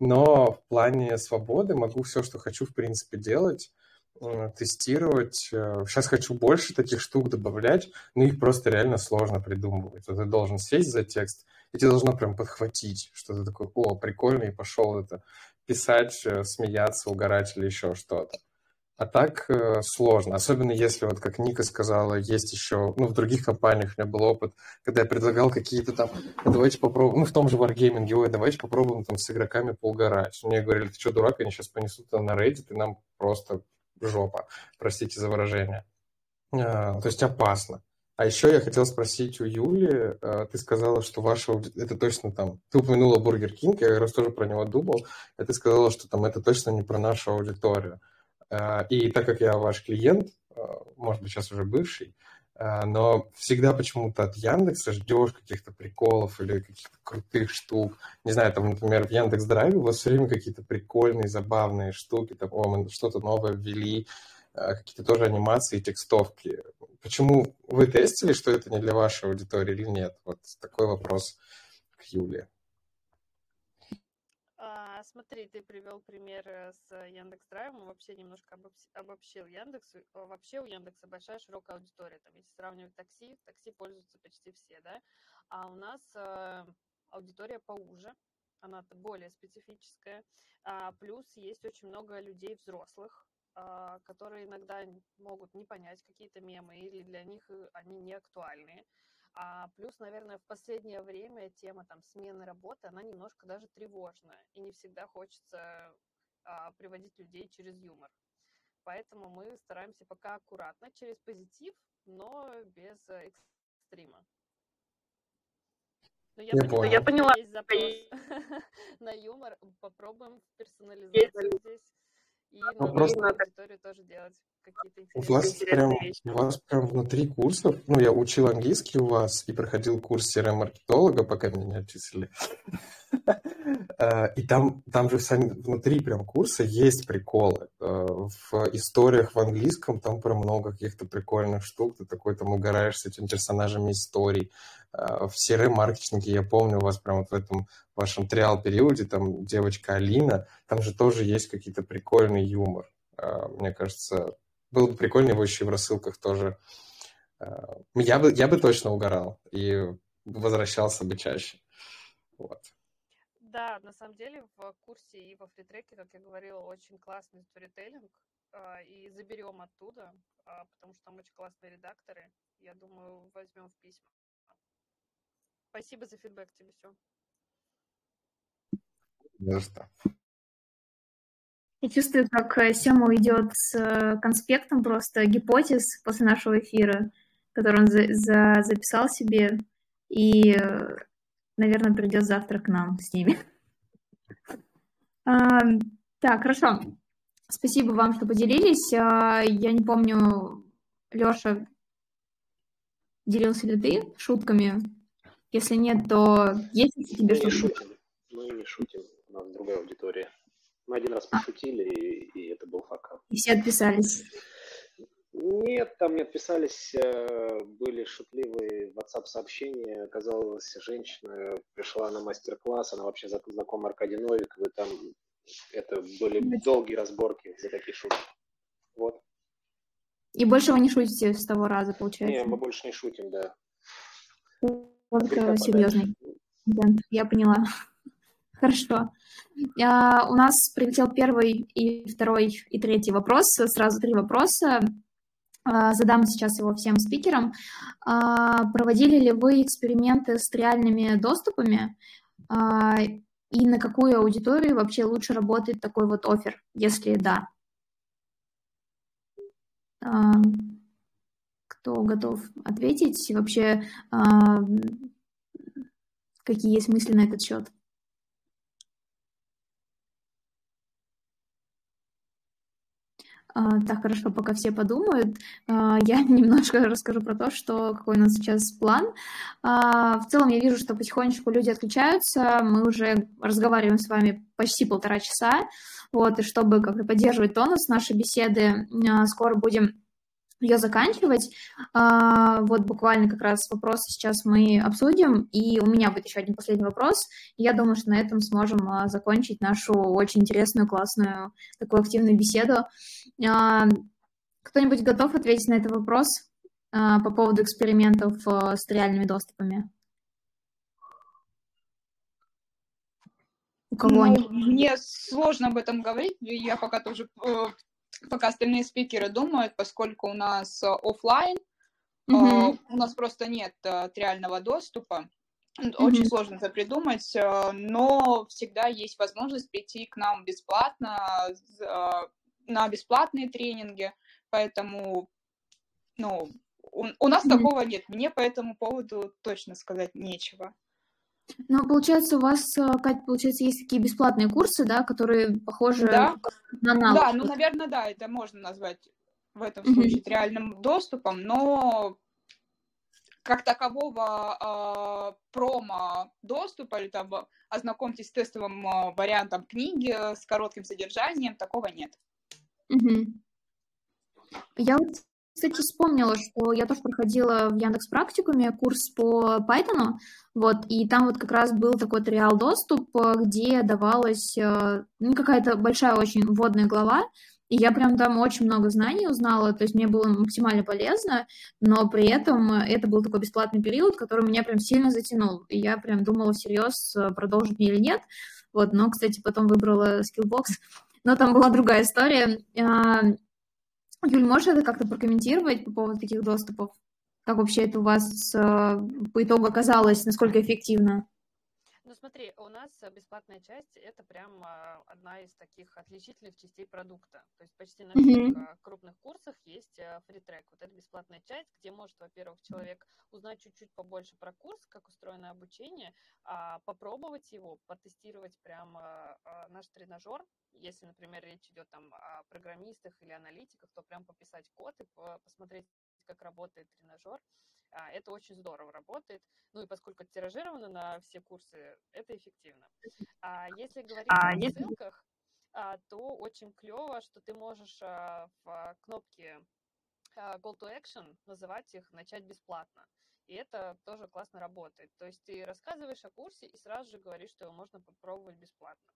Но в плане свободы могу все, что хочу, в принципе, делать. Э, тестировать. Сейчас э, хочу больше таких штук добавлять, но их просто реально сложно придумывать. Ты должен сесть за текст, и тебе должно прям подхватить, что ты такой, о, прикольно, и пошел это писать, э, смеяться, угорать или еще что-то. А так сложно, особенно если, вот как Ника сказала, есть еще, ну, в других компаниях у меня был опыт, когда я предлагал какие-то там, давайте попробуем, ну, в том же Wargaming, ой, давайте попробуем там с игроками поугарать. Мне говорили, ты что, дурак, они сейчас понесут на Reddit, и нам просто жопа, простите за выражение. А, то есть опасно. А еще я хотел спросить у Юли, а, ты сказала, что ваша это точно там, ты упомянула Бургер Кинг, я как раз тоже про него думал, и ты сказала, что там это точно не про нашу аудиторию. А, и так как я ваш клиент, может быть, сейчас уже бывший, но всегда почему-то от Яндекса ждешь каких-то приколов или каких-то крутых штук. Не знаю, там, например, в Яндекс Драйве у вас все время какие-то прикольные, забавные штуки, там, о, мы что-то новое ввели, какие-то тоже анимации, текстовки. Почему вы тестили, что это не для вашей аудитории или нет? Вот такой вопрос к Юле. Смотри, ты привел пример э, с Яндекс Драйвом, вообще немножко обобщил Яндекс. Вообще у Яндекса большая широкая аудитория. Там, если сравнивать такси, такси пользуются почти все, да. А у нас э, аудитория поуже, она более специфическая. А, плюс есть очень много людей взрослых, а, которые иногда могут не понять какие-то мемы или для них э, они не актуальные. А плюс, наверное, в последнее время тема там смены работы, она немножко даже тревожная, и не всегда хочется а, приводить людей через юмор. Поэтому мы стараемся пока аккуратно, через позитив, но без экстрима. Но я, я, поняла, я поняла, есть запрос <laughs> на юмор. Попробуем персонализацию здесь и ну, на просто... аудиторию тоже делать какие-то интересные, у вас прям, вещи. У вас прям внутри курсов, ну, я учил английский у вас и проходил курс CRM-маркетолога, пока меня не отчислили. А, и там, там же сами внутри прям курса есть приколы. А, в историях в английском там прям много каких-то прикольных штук. Ты такой там угораешь с этими персонажами историй. А, в CRM-маркетинге, я помню, у вас прям вот в этом вашем триал-периоде, там девочка Алина, там же тоже есть какие-то прикольный юмор. Мне кажется, было бы прикольно его еще и в рассылках тоже. Я бы, я бы точно угорал и возвращался бы чаще. Вот. Да, на самом деле в курсе и во фритреке, как я говорила, очень классный сторителлинг, а, и заберем оттуда, а, потому что там очень классные редакторы. Я думаю, возьмем в письма. Спасибо за фидбэк тебе все. Что. Я чувствую, как э, Сема уйдет с э, конспектом просто гипотез после нашего эфира, который он за за записал себе, и э, наверное, придет завтра к нам с ними. А, так, хорошо. Спасибо вам, что поделились. А, я не помню, Лёша, делился ли ты шутками? Если нет, то есть ли тебе не шутим. Мы не шутим. У нас другая аудитория. Мы один раз пошутили, и, и это был факап. И все отписались. Нет, там не отписались, э, были шутливые WhatsApp-сообщения. Оказалось, женщина пришла на мастер-класс, она вообще знакома Аркадий Новик, вы там, это были долгие разборки за такие шутки. Вот. И больше вы не шутите с того раза, получается? Не, мы больше не шутим, да. Вот это серьезный я поняла. <laughs> Хорошо. А, у нас прилетел первый и второй и третий вопрос, сразу три вопроса. А, задам сейчас его всем спикерам. А, проводили ли вы эксперименты с реальными доступами? А, и на какую аудиторию вообще лучше работает такой вот офер, если да? Кто готов ответить? Вообще, какие есть мысли на этот счет? Так, хорошо, пока все подумают, а, я <laughs> немножко расскажу про то, что какой у нас сейчас план. А, в целом я вижу, что потихонечку люди отключаются, мы уже разговариваем с вами почти полтора часа, вот, и чтобы как-то поддерживать тонус нашей беседы, скоро будем ее заканчивать. А, вот буквально как раз вопросы сейчас мы обсудим, и у меня будет еще один последний вопрос. Я думаю, что на этом сможем а, закончить нашу очень интересную, классную, такую активную беседу. А, кто-нибудь готов ответить на этот вопрос по поводу экспериментов с реальными доступами? У кого ну, Мне сложно об этом говорить, я пока тоже э, пока остальные спикеры думают, поскольку у нас э, офлайн, mm-hmm. у нас просто нет э, реального доступа. Mm-hmm. Очень сложно это придумать, но всегда есть возможность прийти к нам бесплатно на бесплатные тренинги, поэтому, ну, у, у нас mm-hmm. такого нет. Мне по этому поводу точно сказать нечего. Ну, получается, у вас, э, Кать, получается, есть такие бесплатные курсы, да, которые похожи да. на аналог. Да, ну, наверное, да, это можно назвать в этом случае mm-hmm. реальным доступом, но как такового э, промо-доступа или там ознакомьтесь с тестовым э, вариантом книги с коротким содержанием, такого нет. Mm-hmm. Я вот кстати, вспомнила, что я тоже проходила в Яндекс практикуме курс по Python, вот, и там вот как раз был такой реал доступ, где давалась э, ну, какая-то большая очень вводная глава, и я прям там очень много знаний узнала, то есть мне было максимально полезно, но при этом это был такой бесплатный период, который меня прям сильно затянул. И я прям думала всерьез, э, продолжить или нет. Вот, но, кстати, потом выбрала Skillbox. Но там была другая история. Юль, можешь это как-то прокомментировать по поводу таких доступов? Как вообще это у вас э, по итогу оказалось, насколько эффективно? Смотри, у нас бесплатная часть – это прям а, одна из таких отличительных частей продукта. То есть почти на всех mm-hmm. крупных курсах есть фритрек. Вот это бесплатная часть, где может, во-первых, человек узнать чуть-чуть побольше про курс, как устроено обучение, а, попробовать его, потестировать прям наш тренажер. Если, например, речь идет там о программистах или аналитиках, то прям пописать код и посмотреть, как работает тренажер. А, это очень здорово работает. Ну и поскольку тиражировано на все курсы, это эффективно. А если говорить а, о ссылках, а, то очень клево, что ты можешь а, в кнопке Call to Action называть их «Начать бесплатно». И это тоже классно работает. То есть ты рассказываешь о курсе и сразу же говоришь, что его можно попробовать бесплатно.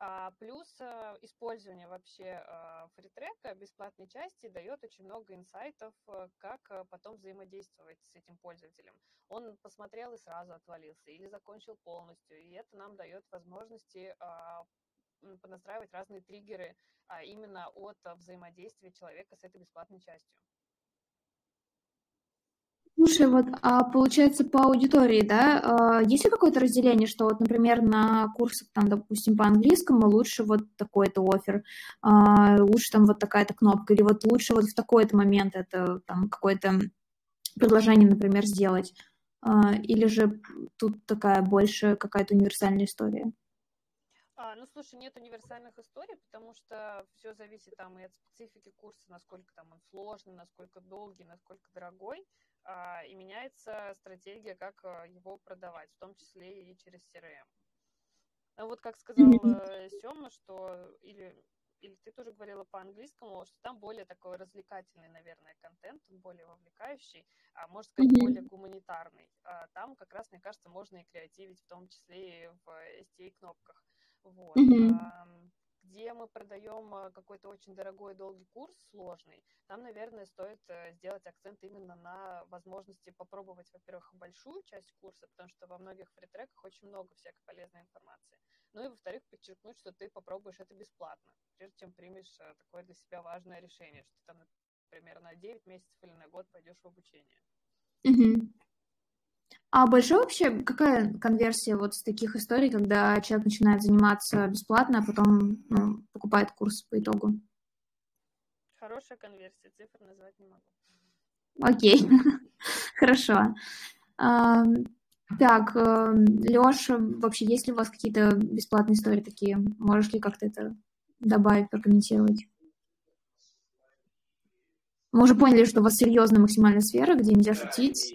А, плюс а, использование вообще а, фритрека бесплатной части дает очень много инсайтов, э, как э, потом взаимодействовать с этим пользователем. Он посмотрел и сразу отвалился или закончил полностью, и это нам дает возможности понастраивать разные триггеры именно от взаимодействия человека с этой бесплатной частью. Слушай, вот, а получается по аудитории, да, а, есть ли какое-то разделение, что вот, например, на курсах, там, допустим, по английскому лучше вот такой-то офер, а, лучше там вот такая-то кнопка, или вот лучше вот в такой-то момент это там какое-то предложение, например, сделать, а, или же тут такая больше какая-то универсальная история? А, ну, слушай, нет универсальных историй, потому что все зависит там и от специфики курса, насколько там он сложный, насколько долгий, насколько дорогой. А, и меняется стратегия, как а, его продавать, в том числе и через CRM. А вот как сказал э, Сёма, что или или ты тоже говорила по-английскому, что там более такой развлекательный, наверное, контент, более вовлекающий, а может сказать, более гуманитарный. А там как раз, мне кажется, можно и креативить, в том числе и в STA-кнопках. Вот. Mm-hmm где мы продаем э, какой-то очень дорогой долгий курс, сложный, там, наверное, стоит э, сделать акцент именно на возможности попробовать, во-первых, большую часть курса, потому что во многих фритреках очень много всякой полезной информации. Ну и, во-вторых, подчеркнуть, что ты попробуешь это бесплатно, прежде чем примешь э, такое для себя важное решение, что там примерно 9 месяцев или на год пойдешь в обучение. Угу. А большая вообще, какая конверсия вот с таких историй, когда человек начинает заниматься бесплатно, а потом ну, покупает курс по итогу? Хорошая конверсия, цифр назвать не могу. Окей, <laughs> хорошо. Так, э, Леша, вообще есть ли у вас какие-то бесплатные истории такие? Можешь ли как-то это добавить, прокомментировать? Мы уже поняли, что у вас серьезная максимальная сфера, где нельзя шутить.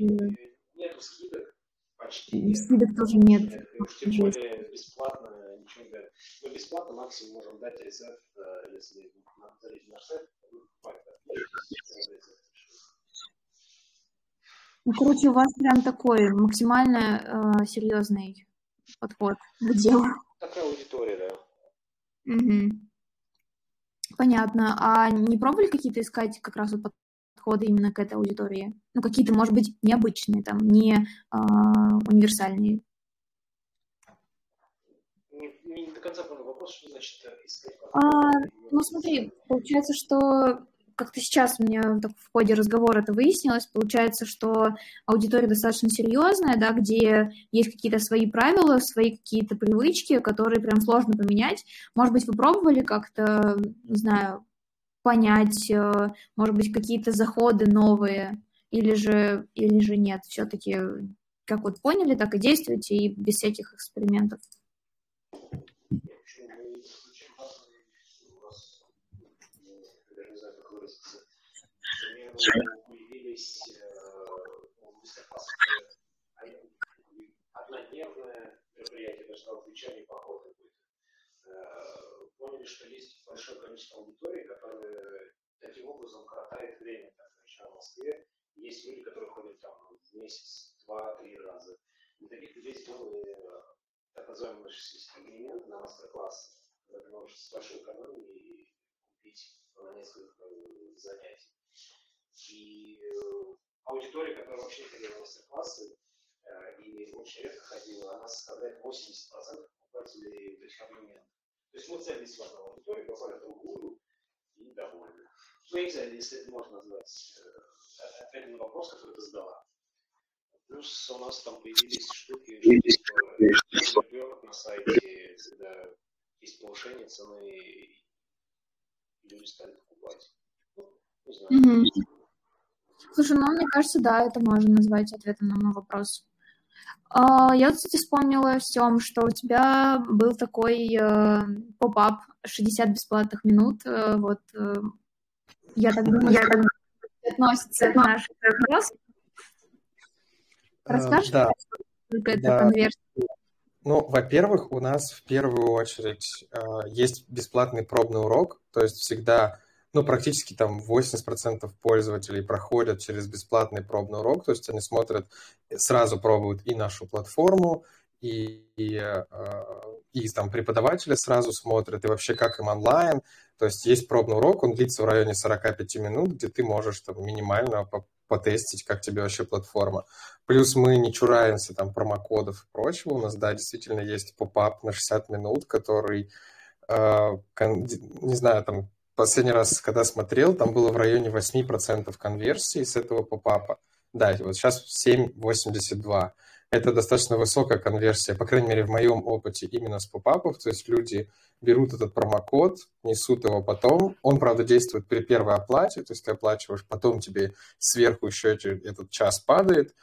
Нету скидок, почти нет. Скидок тоже нет. Уж тем более бесплатно ничего не дает. Мы бесплатно максимум можем дать рецепт, э, если залезть наш сайт, ну, короче, у вас прям такой максимально э, серьезный подход к делу. Такая аудитория, да. Угу. Понятно. А не пробовали какие-то искать как раз вот подходы именно к этой аудитории? Ну, какие-то, может быть, необычные, там, не э, универсальные? Не, не до конца понял вопрос, что значит э, искать А, ну, смотри, получается, что как-то сейчас у меня в ходе разговора это выяснилось, получается, что аудитория достаточно серьезная, да, где есть какие-то свои правила, свои какие-то привычки, которые прям сложно поменять. Может быть, вы пробовали как-то, не знаю, понять, э, может быть, какие-то заходы новые, или же, или же нет, все-таки как вот поняли, так и действуйте, и без всяких экспериментов. однодневное мероприятие, даже на вечерний поход. Поняли, что есть большое количество аудитории, которые таким образом коротает время, так например, в Москве. Есть люди, которые ходят там в месяц, два-три раза. И таких людей сделали так называемый эксперимент на мастер-класс, когда ты можешь с большой экономией купить на несколько занятий. И э, аудитория, которая вообще ходила на мастер-классы э, и очень редко ходила, она составляет 80% покупателей этих абонементов. То есть мы целились в одну аудиторию, попали в другую и довольны. Знаю, если это можно назвать э, ответом на вопрос, который ты задала. Плюс у нас там появились штуки, что типа, на сайте, когда есть повышение цены, и люди стали покупать. Ну, не знаю. Mm-hmm. Слушай, ну, мне кажется, да, это можно назвать ответом на мой вопрос. А, я, кстати, вспомнила, всем, что у тебя был такой э, поп-ап 60 бесплатных минут. Э, вот э, я так думаю, я так относится к нашему вопросу. Расскажешь, да. сколько это да. конверсия? Ну, во-первых, у нас в первую очередь есть бесплатный пробный урок, то есть всегда ну, практически там 80% пользователей проходят через бесплатный пробный урок, то есть они смотрят, сразу пробуют и нашу платформу, и, и, э, и там преподаватели сразу смотрят, и вообще как им онлайн. То есть есть пробный урок, он длится в районе 45 минут, где ты можешь там минимально потестить, как тебе вообще платформа. Плюс мы не чураемся там промокодов и прочего. У нас, да, действительно есть поп-ап на 60 минут, который, э, не знаю, там последний раз, когда смотрел, там было в районе 8% конверсии с этого попапа. Да, вот сейчас 7,82. Это достаточно высокая конверсия, по крайней мере, в моем опыте именно с попапов. То есть люди берут этот промокод, несут его потом. Он, правда, действует при первой оплате, то есть ты оплачиваешь, потом тебе сверху еще этот час падает.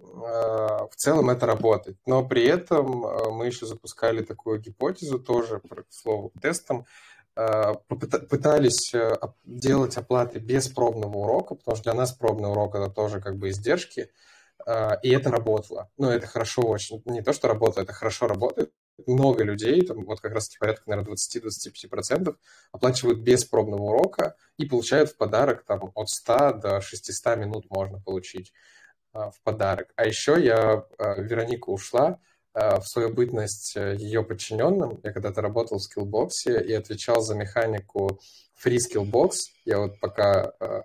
А, в целом это работает. Но при этом а, мы еще запускали такую гипотезу тоже, к слову, тестом, Э, пытались э, делать оплаты без пробного урока, потому что для нас пробный урок это тоже как бы издержки, э, и это работало. Ну, это хорошо очень. Не то, что работает, это хорошо работает. Много людей, там вот как раз порядка, наверное, 20-25% оплачивают без пробного урока и получают в подарок там от 100 до 600 минут можно получить в подарок. А еще я, Вероника ушла, Э, в свою бытность э, ее подчиненным. Я когда-то работал в скиллбоксе и отвечал за механику Free Skillbox. Я вот пока э,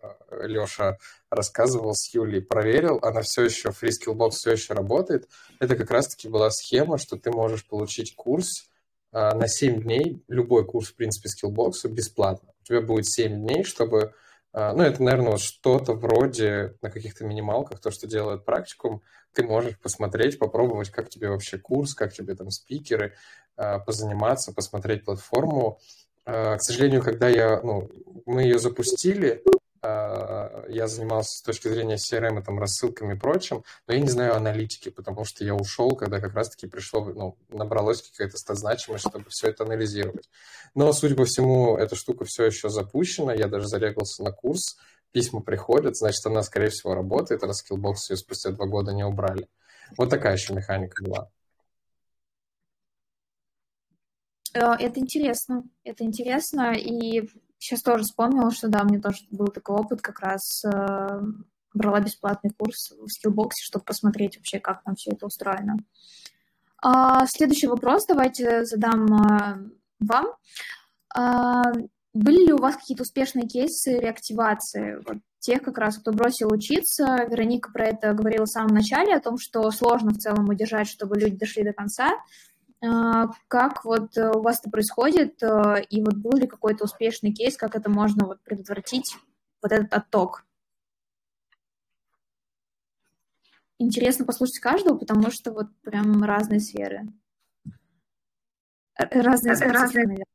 Леша рассказывал с Юлей, проверил, она все еще, Free Skillbox все еще работает. Это как раз-таки была схема, что ты можешь получить курс на 7 дней, любой курс, в принципе, скиллбоксу бесплатно. У тебя будет 7 дней, чтобы А, ну, это, наверное, вот что-то вроде на каких-то минималках, то, что делает практикум, ты можешь посмотреть, попробовать, как тебе вообще курс, как тебе там спикеры, а, позаниматься, посмотреть платформу. А, к сожалению, когда я, ну, мы ее запустили, а, я занимался с точки зрения CRM, там, рассылками и прочим, но я не знаю аналитики, потому что я ушел, когда как раз-таки пришло, ну, набралось какая-то значимость, чтобы все это анализировать. Но, судя по всему, эта штука все еще запущена, я даже зарегался на курс, письма приходят, значит, она, скорее всего, работает, раз Skillbox ее спустя два года не убрали. Вот такая еще механика была. Э, это интересно, это интересно, и сейчас тоже вспомнила, что да, мне тоже был такой опыт, как раз э, брала бесплатный курс в Skillbox, чтобы посмотреть вообще, как там все это устроено. А, следующий вопрос давайте задам а, вам. А, были ли у вас какие-то успешные кейсы реактивации? Вот тех как раз, кто бросил учиться. Вероника про это говорила в самом начале, о том, что сложно в целом удержать, чтобы люди дошли до конца. А, как вот э, у вас это происходит, э, и вот был ли какой-то успешный кейс, как это можно вот предотвратить, вот этот отток? Интересно послушать каждого, потому что вот прям разные сферы. Разные, разные.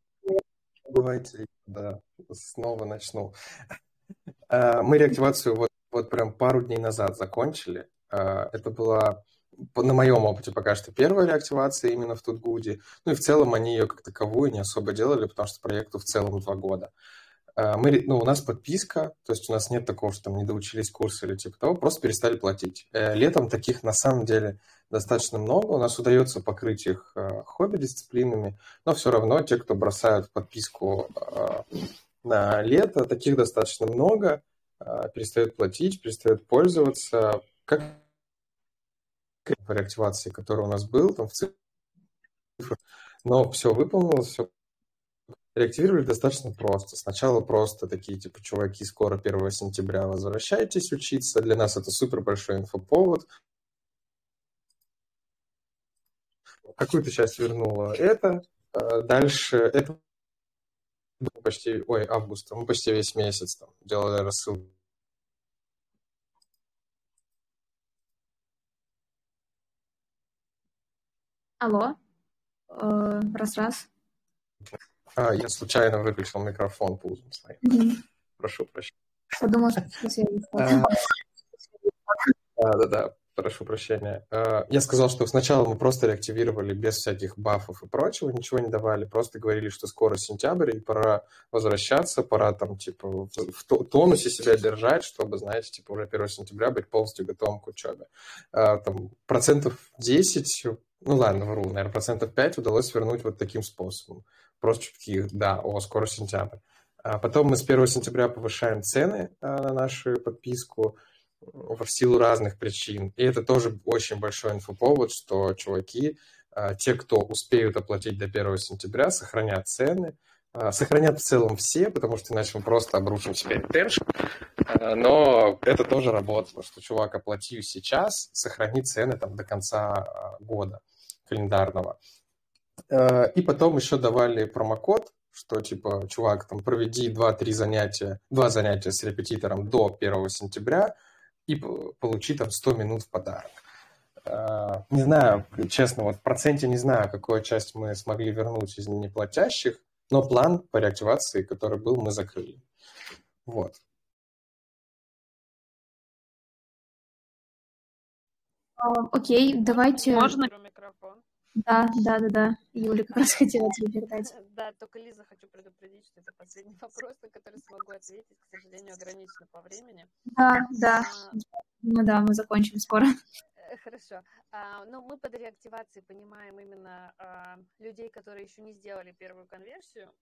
Давайте, да, снова начну. А, мы реактивацию вот, вот прям пару дней назад закончили. А, это была на моем опыте пока что первая реактивация именно в Тутгуде. Ну и в целом они ее как таковую не особо делали, потому что проекту в целом два года. Мы, ну, у нас подписка, то есть у нас нет такого, что там не доучились курсы или типа того, просто перестали платить. Э, летом таких на самом деле достаточно много, у нас удается покрыть их э, хобби-дисциплинами, но все равно те, кто бросают подписку э, на лето, таких достаточно много, перестают платить, перестают пользоваться. Как по реактивации, который у нас был, там в цифрах, но все выполнилось, все реактивировали достаточно просто. Сначала просто такие, типа, чуваки, скоро 1 сентября возвращайтесь учиться. Для нас это супер большой инфоповод. Какую-то часть вернула это. А дальше это почти, ой, августа, мы почти весь месяц там делали рассылку Алло. Э, раз-раз. А, я случайно выключил микрофон пузом своим. Угу. Прошу прощения. Подумал, что связи. Да-да-да, прошу прощения. А, я сказал, что сначала мы просто реактивировали без всяких бафов и прочего, ничего не давали, просто говорили, что скоро сентябрь, и пора возвращаться, пора там, типа, в тонусе себя держать, чтобы, знаете, типа, уже 1 сентября быть полностью готовым к учебе. А, там, процентов 10 ну ладно, вру, наверное, процентов 5 удалось вернуть вот таким способом. Просто такие, да, о, скоро сентябрь. А потом мы с 1 сентября повышаем цены а, на нашу подписку в силу разных причин. И это тоже очень большой инфоповод, что чуваки, а, те, кто успеют оплатить до 1 сентября, сохранят цены, а, сохранят в целом все, потому что иначе мы просто обрушим себе ретеншн. Но это тоже работало, что чувак, оплатил сейчас, сохрани цены там до конца года календарного. Э, и потом еще давали промокод, что типа, чувак, там, проведи 2-3 занятия, 2 занятия с репетитором до 1 сентября и получи там 100 минут в подарок. Э, не знаю, честно, вот в проценте не знаю, какую часть мы смогли вернуть из неплатящих, но план по реактивации, который был, мы закрыли. Вот. Окей, давайте... Можно микрофон? Да, да, да, да. Юля как раз <laughs> хотела тебе передать. <laughs> Да, только, Лиза, хочу предупредить, что это последний <laughs> вопрос, на который смогу ответить. К сожалению, ограничено по времени. Да, да. А... Ну да, мы закончим скоро. Э, хорошо. А, ну, мы под реактивацией понимаем именно а, людей, которые еще не сделали первую конверсию,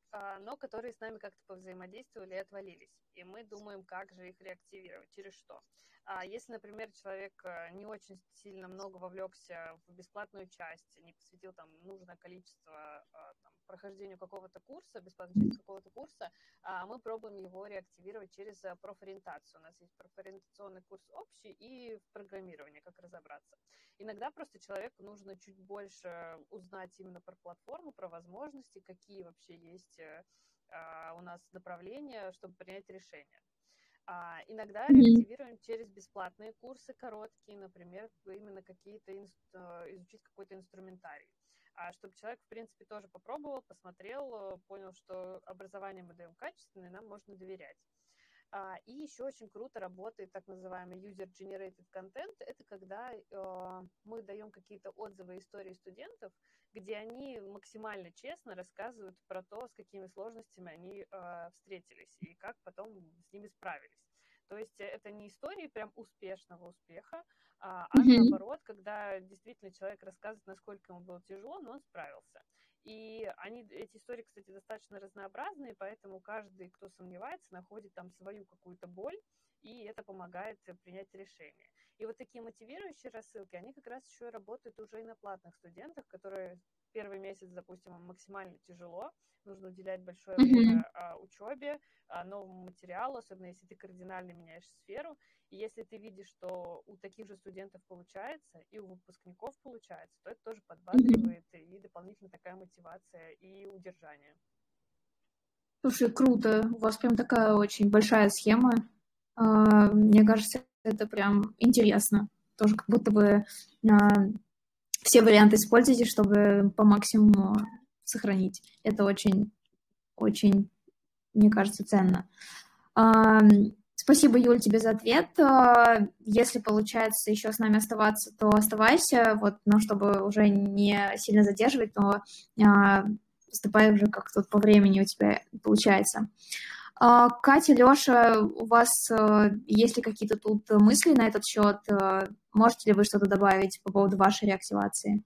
но которые с нами как-то повзаимодействовали и отвалились. И мы думаем, как же их реактивировать, через что. А если, например, человек э, не очень сильно много вовлекся в бесплатную часть, не посвятил там нужное количество а, там, прохождению какого-то курса, бесплатной части какого-то курса, а, мы пробуем его реактивировать через э, профориентацию. У нас есть профориентационный курс общий и в программировании, как разобраться. Иногда просто человеку нужно чуть больше узнать именно про платформу, про возможности, какие вообще есть э, у нас направления, чтобы принять решение. А иногда релятивируем через бесплатные курсы короткие, например, именно какие-то инст... изучить какой-то инструментарий. А чтобы человек, в принципе, тоже попробовал, посмотрел, понял, что образование мы даем качественное, нам можно доверять. А, и еще очень круто работает так называемый user-generated content. Это когда э, мы даем какие-то отзывы истории студентов, где они максимально честно рассказывают про то, с какими сложностями они э, встретились и как потом с ними справились. То есть это не истории прям успешного успеха, а, а mm-hmm. наоборот, когда действительно человек рассказывает, насколько ему было тяжело, но он справился. И они, эти истории, кстати, достаточно разнообразные, поэтому каждый, кто сомневается, находит там свою какую-то боль, и это помогает принять решение. И вот такие мотивирующие рассылки, они как раз еще работают уже и на платных студентах, которые первый месяц, допустим, максимально тяжело, нужно уделять большое mm-hmm. время а, учебе, а, новому материалу, особенно если ты кардинально меняешь сферу. И если ты видишь, что у таких же студентов получается, и у выпускников получается, то это тоже подбадривает, mm-hmm. и дополнительно такая мотивация и удержание. Слушай, круто. У вас прям такая очень большая схема. А, мне кажется, это прям интересно. Тоже как будто бы а, все варианты используйте, чтобы по максимуму сохранить. Это очень, очень, мне кажется, ценно. Спасибо, Юль, тебе за ответ. А, если получается еще с нами оставаться, то оставайся, вот, но чтобы уже не сильно задерживать, то а, выступай уже как тут по времени у тебя получается. А, Катя, Леша, у вас э, есть ли какие-то тут мысли на этот счет? Э, можете ли вы что-то добавить по поводу вашей реактивации?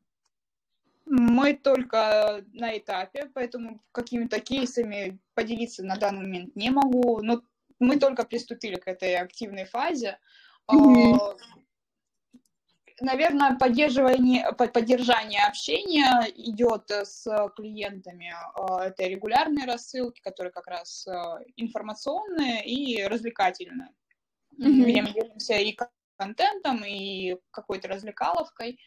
Мы только на этапе, поэтому какими-то кейсами поделиться на данный момент не могу. Но мы только приступили к этой активной фазе. Mm-hmm наверное, поддерживание, поддержание общения идет с клиентами. А, это регулярные рассылки, которые как раз информационные и развлекательные. Mm-hmm. Где мы делимся и контентом, и какой-то развлекаловкой.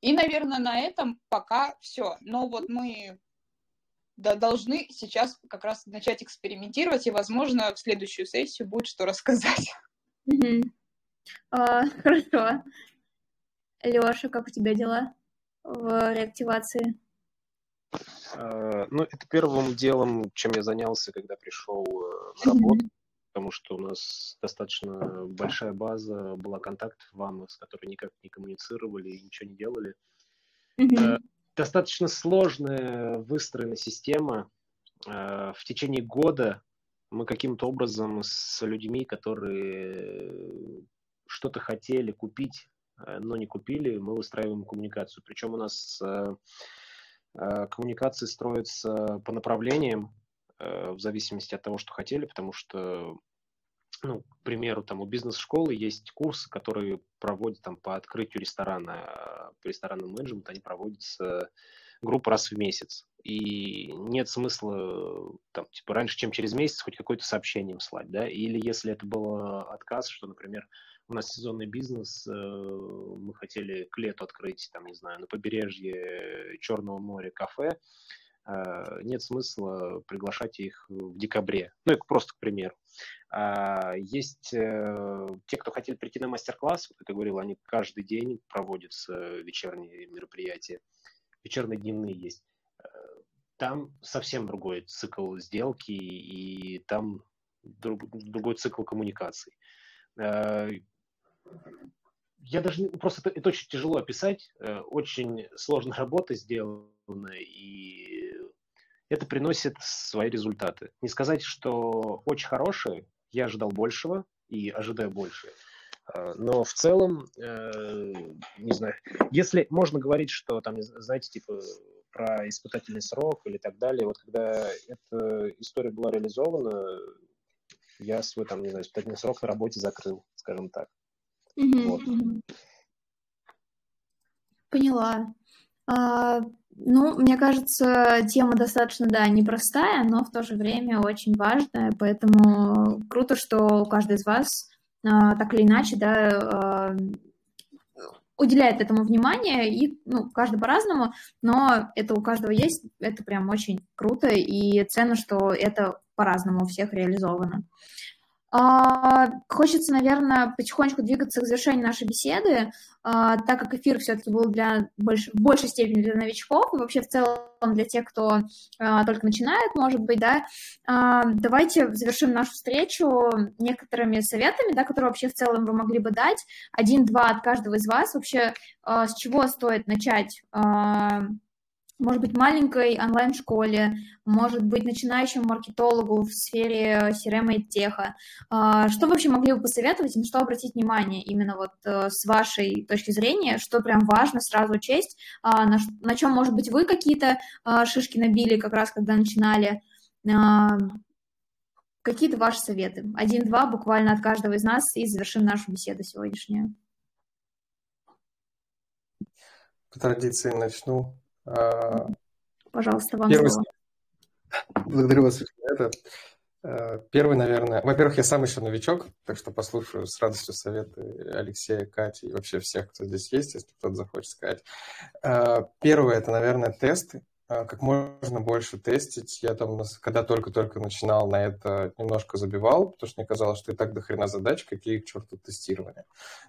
И, наверное, на этом пока все. Но вот мы да, должны сейчас как раз начать экспериментировать, и, возможно, в следующую сессию будет что рассказать. Mm-hmm. Uh, хорошо. Леша, как у тебя дела в реактивации? А, ну, это первым делом, чем я занялся, когда пришел э, на работу, потому что у нас достаточно большая база, была контактов вам, с которой никак не коммуницировали и ничего не делали. Э, достаточно сложная выстроена система. Э, в течение года мы каким-то образом с людьми, которые что-то хотели купить Э, но не купили, мы выстраиваем коммуникацию. Причем у нас э, э, коммуникации строятся по направлениям, в зависимости от того, что хотели, потому что, ну, к примеру, там у бизнес-школы есть курсы, которые проводят там по открытию ресторана, по ресторанному менеджменту, они проводятся группу раз в месяц. И нет смысла там, типа, раньше, чем через месяц, хоть какое-то сообщение им слать, да, или если это был отказ, что, например, у нас сезонный бизнес, э, мы хотели к лету открыть, там, не знаю, на побережье Черного моря кафе, э, нет смысла приглашать их в декабре. Ну, это просто к примеру. А, есть э, те, кто хотели прийти на мастер-класс, как я говорил, они каждый день проводятся вечерние мероприятия, вечерные дневные есть. Там совсем другой цикл сделки, и там другой цикл коммуникаций я даже просто это, это очень тяжело описать, э, очень сложная <laughs> работа сделана, и это приносит свои результаты. Не сказать, что очень хорошие, я ожидал большего и ожидаю больше. Э, но в целом, э, не знаю, если можно говорить, что там, знаете, типа про испытательный срок или так далее, вот когда эта история была реализована, я свой там, не знаю, испытательный срок на работе закрыл, скажем так. Вот. Поняла. А, ну, мне кажется, тема достаточно, да, непростая, но в то же время очень важная, поэтому круто, что каждый из вас а, так или иначе, да, а, уделяет этому внимание, и, ну, каждый по-разному, но это у каждого есть, это прям очень круто, и ценно, что это по-разному у всех реализовано. А, хочется, наверное, потихонечку двигаться к завершению нашей беседы, а, так как эфир все-таки был для больш... в большей степени для новичков и вообще в целом для тех, кто а, только начинает, может быть, да. Давайте завершим нашу встречу некоторыми советами, да, которые вообще в целом вы могли бы дать. Один-два от каждого из вас. Вообще, с чего стоит начать может быть, маленькой онлайн-школе, может быть, начинающему маркетологу в сфере CRM и теха. А, что вообще могли бы посоветовать на что обратить внимание именно вот э, с вашей точки зрения, что прям важно сразу учесть, а, на, на чем, может быть, вы какие-то а, шишки набили как раз, когда начинали, какие-то ваши советы? Один-два буквально от каждого из нас и завершим нашу беседу сегодняшнюю. По традиции начну. Пожалуйста, вам Первый... слово. Благодарю вас это. А, первый, наверное... Во-первых, я сам еще новичок, так что послушаю с радостью советы Алексея, Кати и вообще всех, кто здесь есть, если кто-то захочет сказать. А, первое – это, наверное, тесты. А, как можно больше тестить. Я там, когда только-только начинал на это, немножко забивал, потому что мне казалось, что и так до хрена задач, какие к черту тестирования.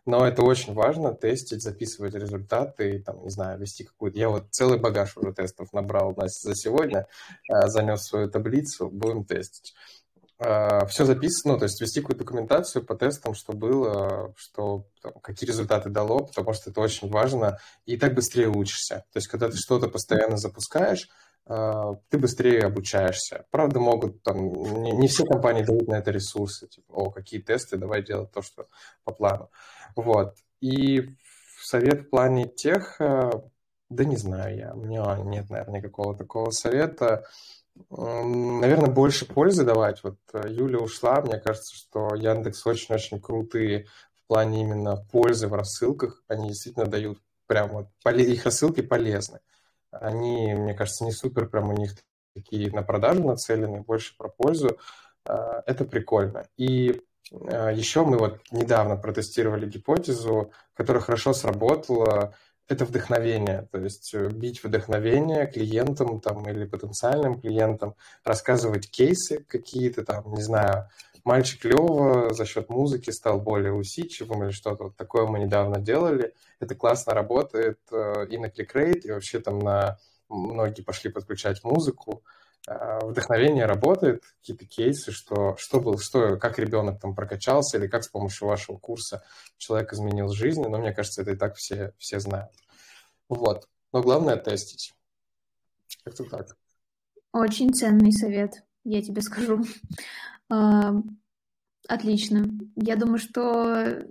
Но это очень важно, тестить, записывать результаты, и, там, не знаю, вести какую-то... Я вот целый багаж уже тестов набрал за сегодня, а, занес свою таблицу, будем тестить. А, все записано, ну, то есть вести какую-то документацию по тестам, что было, что там, какие результаты дало, потому что это очень важно, и так быстрее учишься. То есть когда ты что-то постоянно запускаешь, а, ты быстрее обучаешься. Правда, могут там, не, не все компании дают на это ресурсы, типа, о, какие тесты, давай делать то, что по плану. Вот. И совет в плане тех, э, да не знаю я, у меня нет, наверное, никакого такого совета. Наверное, больше пользы давать. Вот э, Юля ушла, мне кажется, что Яндекс очень-очень крутые в плане именно пользы в рассылках. Они действительно дают прям вот, их рассылки полезны. Они, мне кажется, не супер прям у них такие на продажу нацелены, больше про пользу. А, это прикольно. И а, еще мы вот недавно протестировали гипотезу, которая хорошо сработала это вдохновение, то есть э, бить вдохновение клиентам там, или потенциальным клиентам, рассказывать кейсы какие-то там, не знаю, мальчик Лева за счет музыки стал более усидчивым или что-то вот такое мы недавно делали. Это классно работает э, и на ClickRate, и вообще там на многие пошли подключать музыку. Э, вдохновение работает, какие-то кейсы, что, что был, что, как ребенок там прокачался, или как с помощью вашего курса человек изменил жизнь, но мне кажется, это и так все, все знают. Вот. Но главное тестить. Как-то так. Очень ценный совет, я тебе скажу. А, отлично. Я думаю, что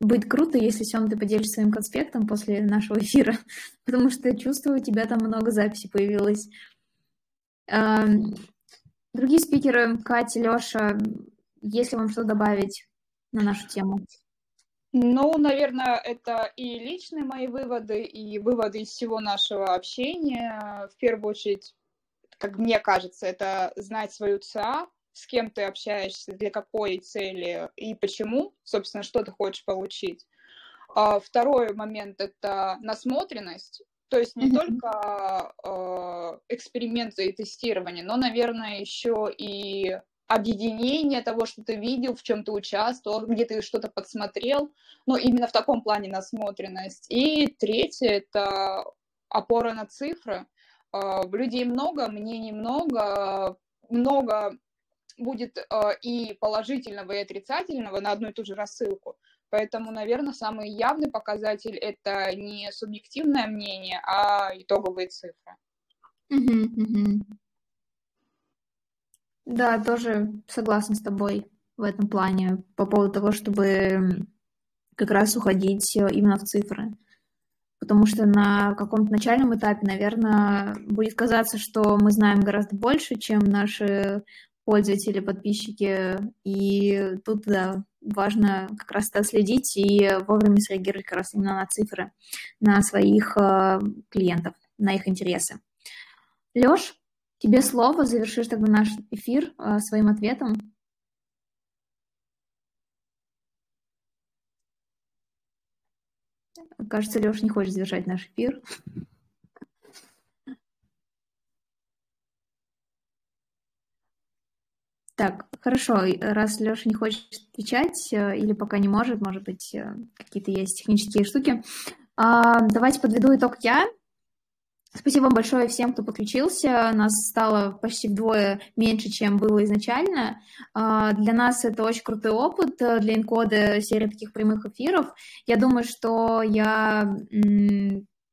будет круто, если, Сем, ты поделишься своим конспектом после нашего эфира, <laughs> потому что я чувствую, у тебя там много записей появилось. Другие спикеры, Катя, Леша, есть ли вам что добавить на нашу тему? Ну, наверное, это и личные мои выводы, и выводы из всего нашего общения. В первую очередь, как мне кажется, это знать свою ЦА, с кем ты общаешься, для какой цели и почему, собственно, что ты хочешь получить. А второй момент – это насмотренность. То есть не mm-hmm. только э, эксперименты и тестирование, но, наверное, еще и объединение того, что ты видел, в чем ты участвовал, где ты что-то подсмотрел, но именно в таком плане насмотренность. И третье – это опора на цифры. Э, людей много, мнений много, много будет э, и положительного, и отрицательного на одну и ту же рассылку. Поэтому, наверное, самый явный показатель это не субъективное мнение, а итоговые цифры. Да, тоже согласна с тобой в этом плане по поводу того, чтобы как раз уходить э, именно в цифры. Потому что на каком-то начальном этапе, наверное, будет казаться, что мы знаем гораздо больше, чем наши пользователи, подписчики. И тут, да, важно как раз это следить и вовремя среагировать как раз именно на цифры, на своих э, клиентов, на их интересы. Лёш, тебе слово, завершишь тогда наш эфир э, своим ответом. Кажется, Лёш не хочет завершать наш эфир. Так, хорошо. Раз Леша не хочет отвечать э, или пока не может, может быть, э, какие-то есть технические штуки. А, давайте подведу итог я. Спасибо большое всем, кто подключился. Нас стало почти вдвое меньше, чем было изначально. А, для нас это очень крутой опыт, э, для Инкода серия таких прямых эфиров. Я думаю, что я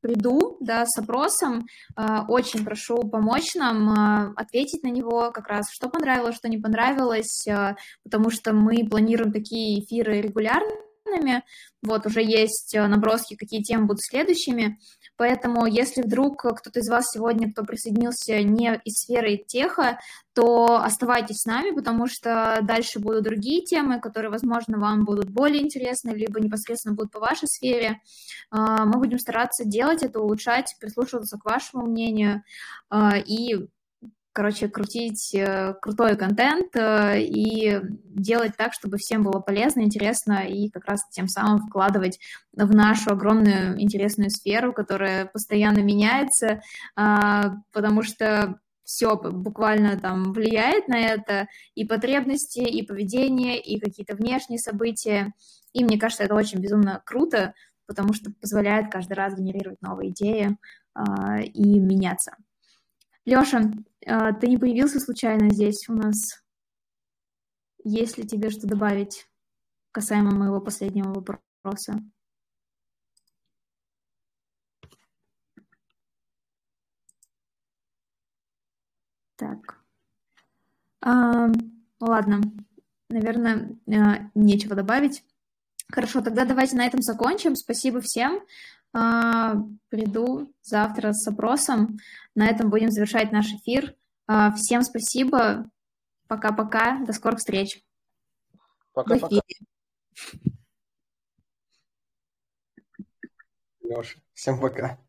приду да, с опросом. А, очень прошу помочь нам а, ответить на него как раз, что понравилось, что не понравилось, потому что мы планируем такие эфиры регулярными. Вот уже есть наброски, какие темы будут следующими. Поэтому, если вдруг кто-то из вас сегодня, кто присоединился не из сферы теха, то оставайтесь с нами, потому что дальше будут другие темы, которые, возможно, вам будут более интересны, либо непосредственно будут по вашей сфере. А, мы будем стараться делать это, улучшать, прислушиваться к вашему мнению а, и короче, крутить э, крутой контент э, и делать так, чтобы всем было полезно, интересно, и как раз тем самым вкладывать в нашу огромную интересную сферу, которая постоянно меняется, а, потому что все буквально там влияет на это, и потребности, и поведение, и какие-то внешние события. И мне кажется, это очень безумно круто, потому что позволяет каждый раз генерировать новые идеи а, и меняться. Лёша, а, ты не появился случайно здесь у нас? Есть ли тебе что добавить касаемо моего последнего вопроса? Так. А, ладно, наверное, а, нечего добавить. Хорошо, тогда давайте на этом закончим. Спасибо всем. А, приду завтра с опросом. На этом будем завершать наш эфир. А, всем спасибо. Пока-пока. До скорых встреч. Пока-пока. Леша, всем пока.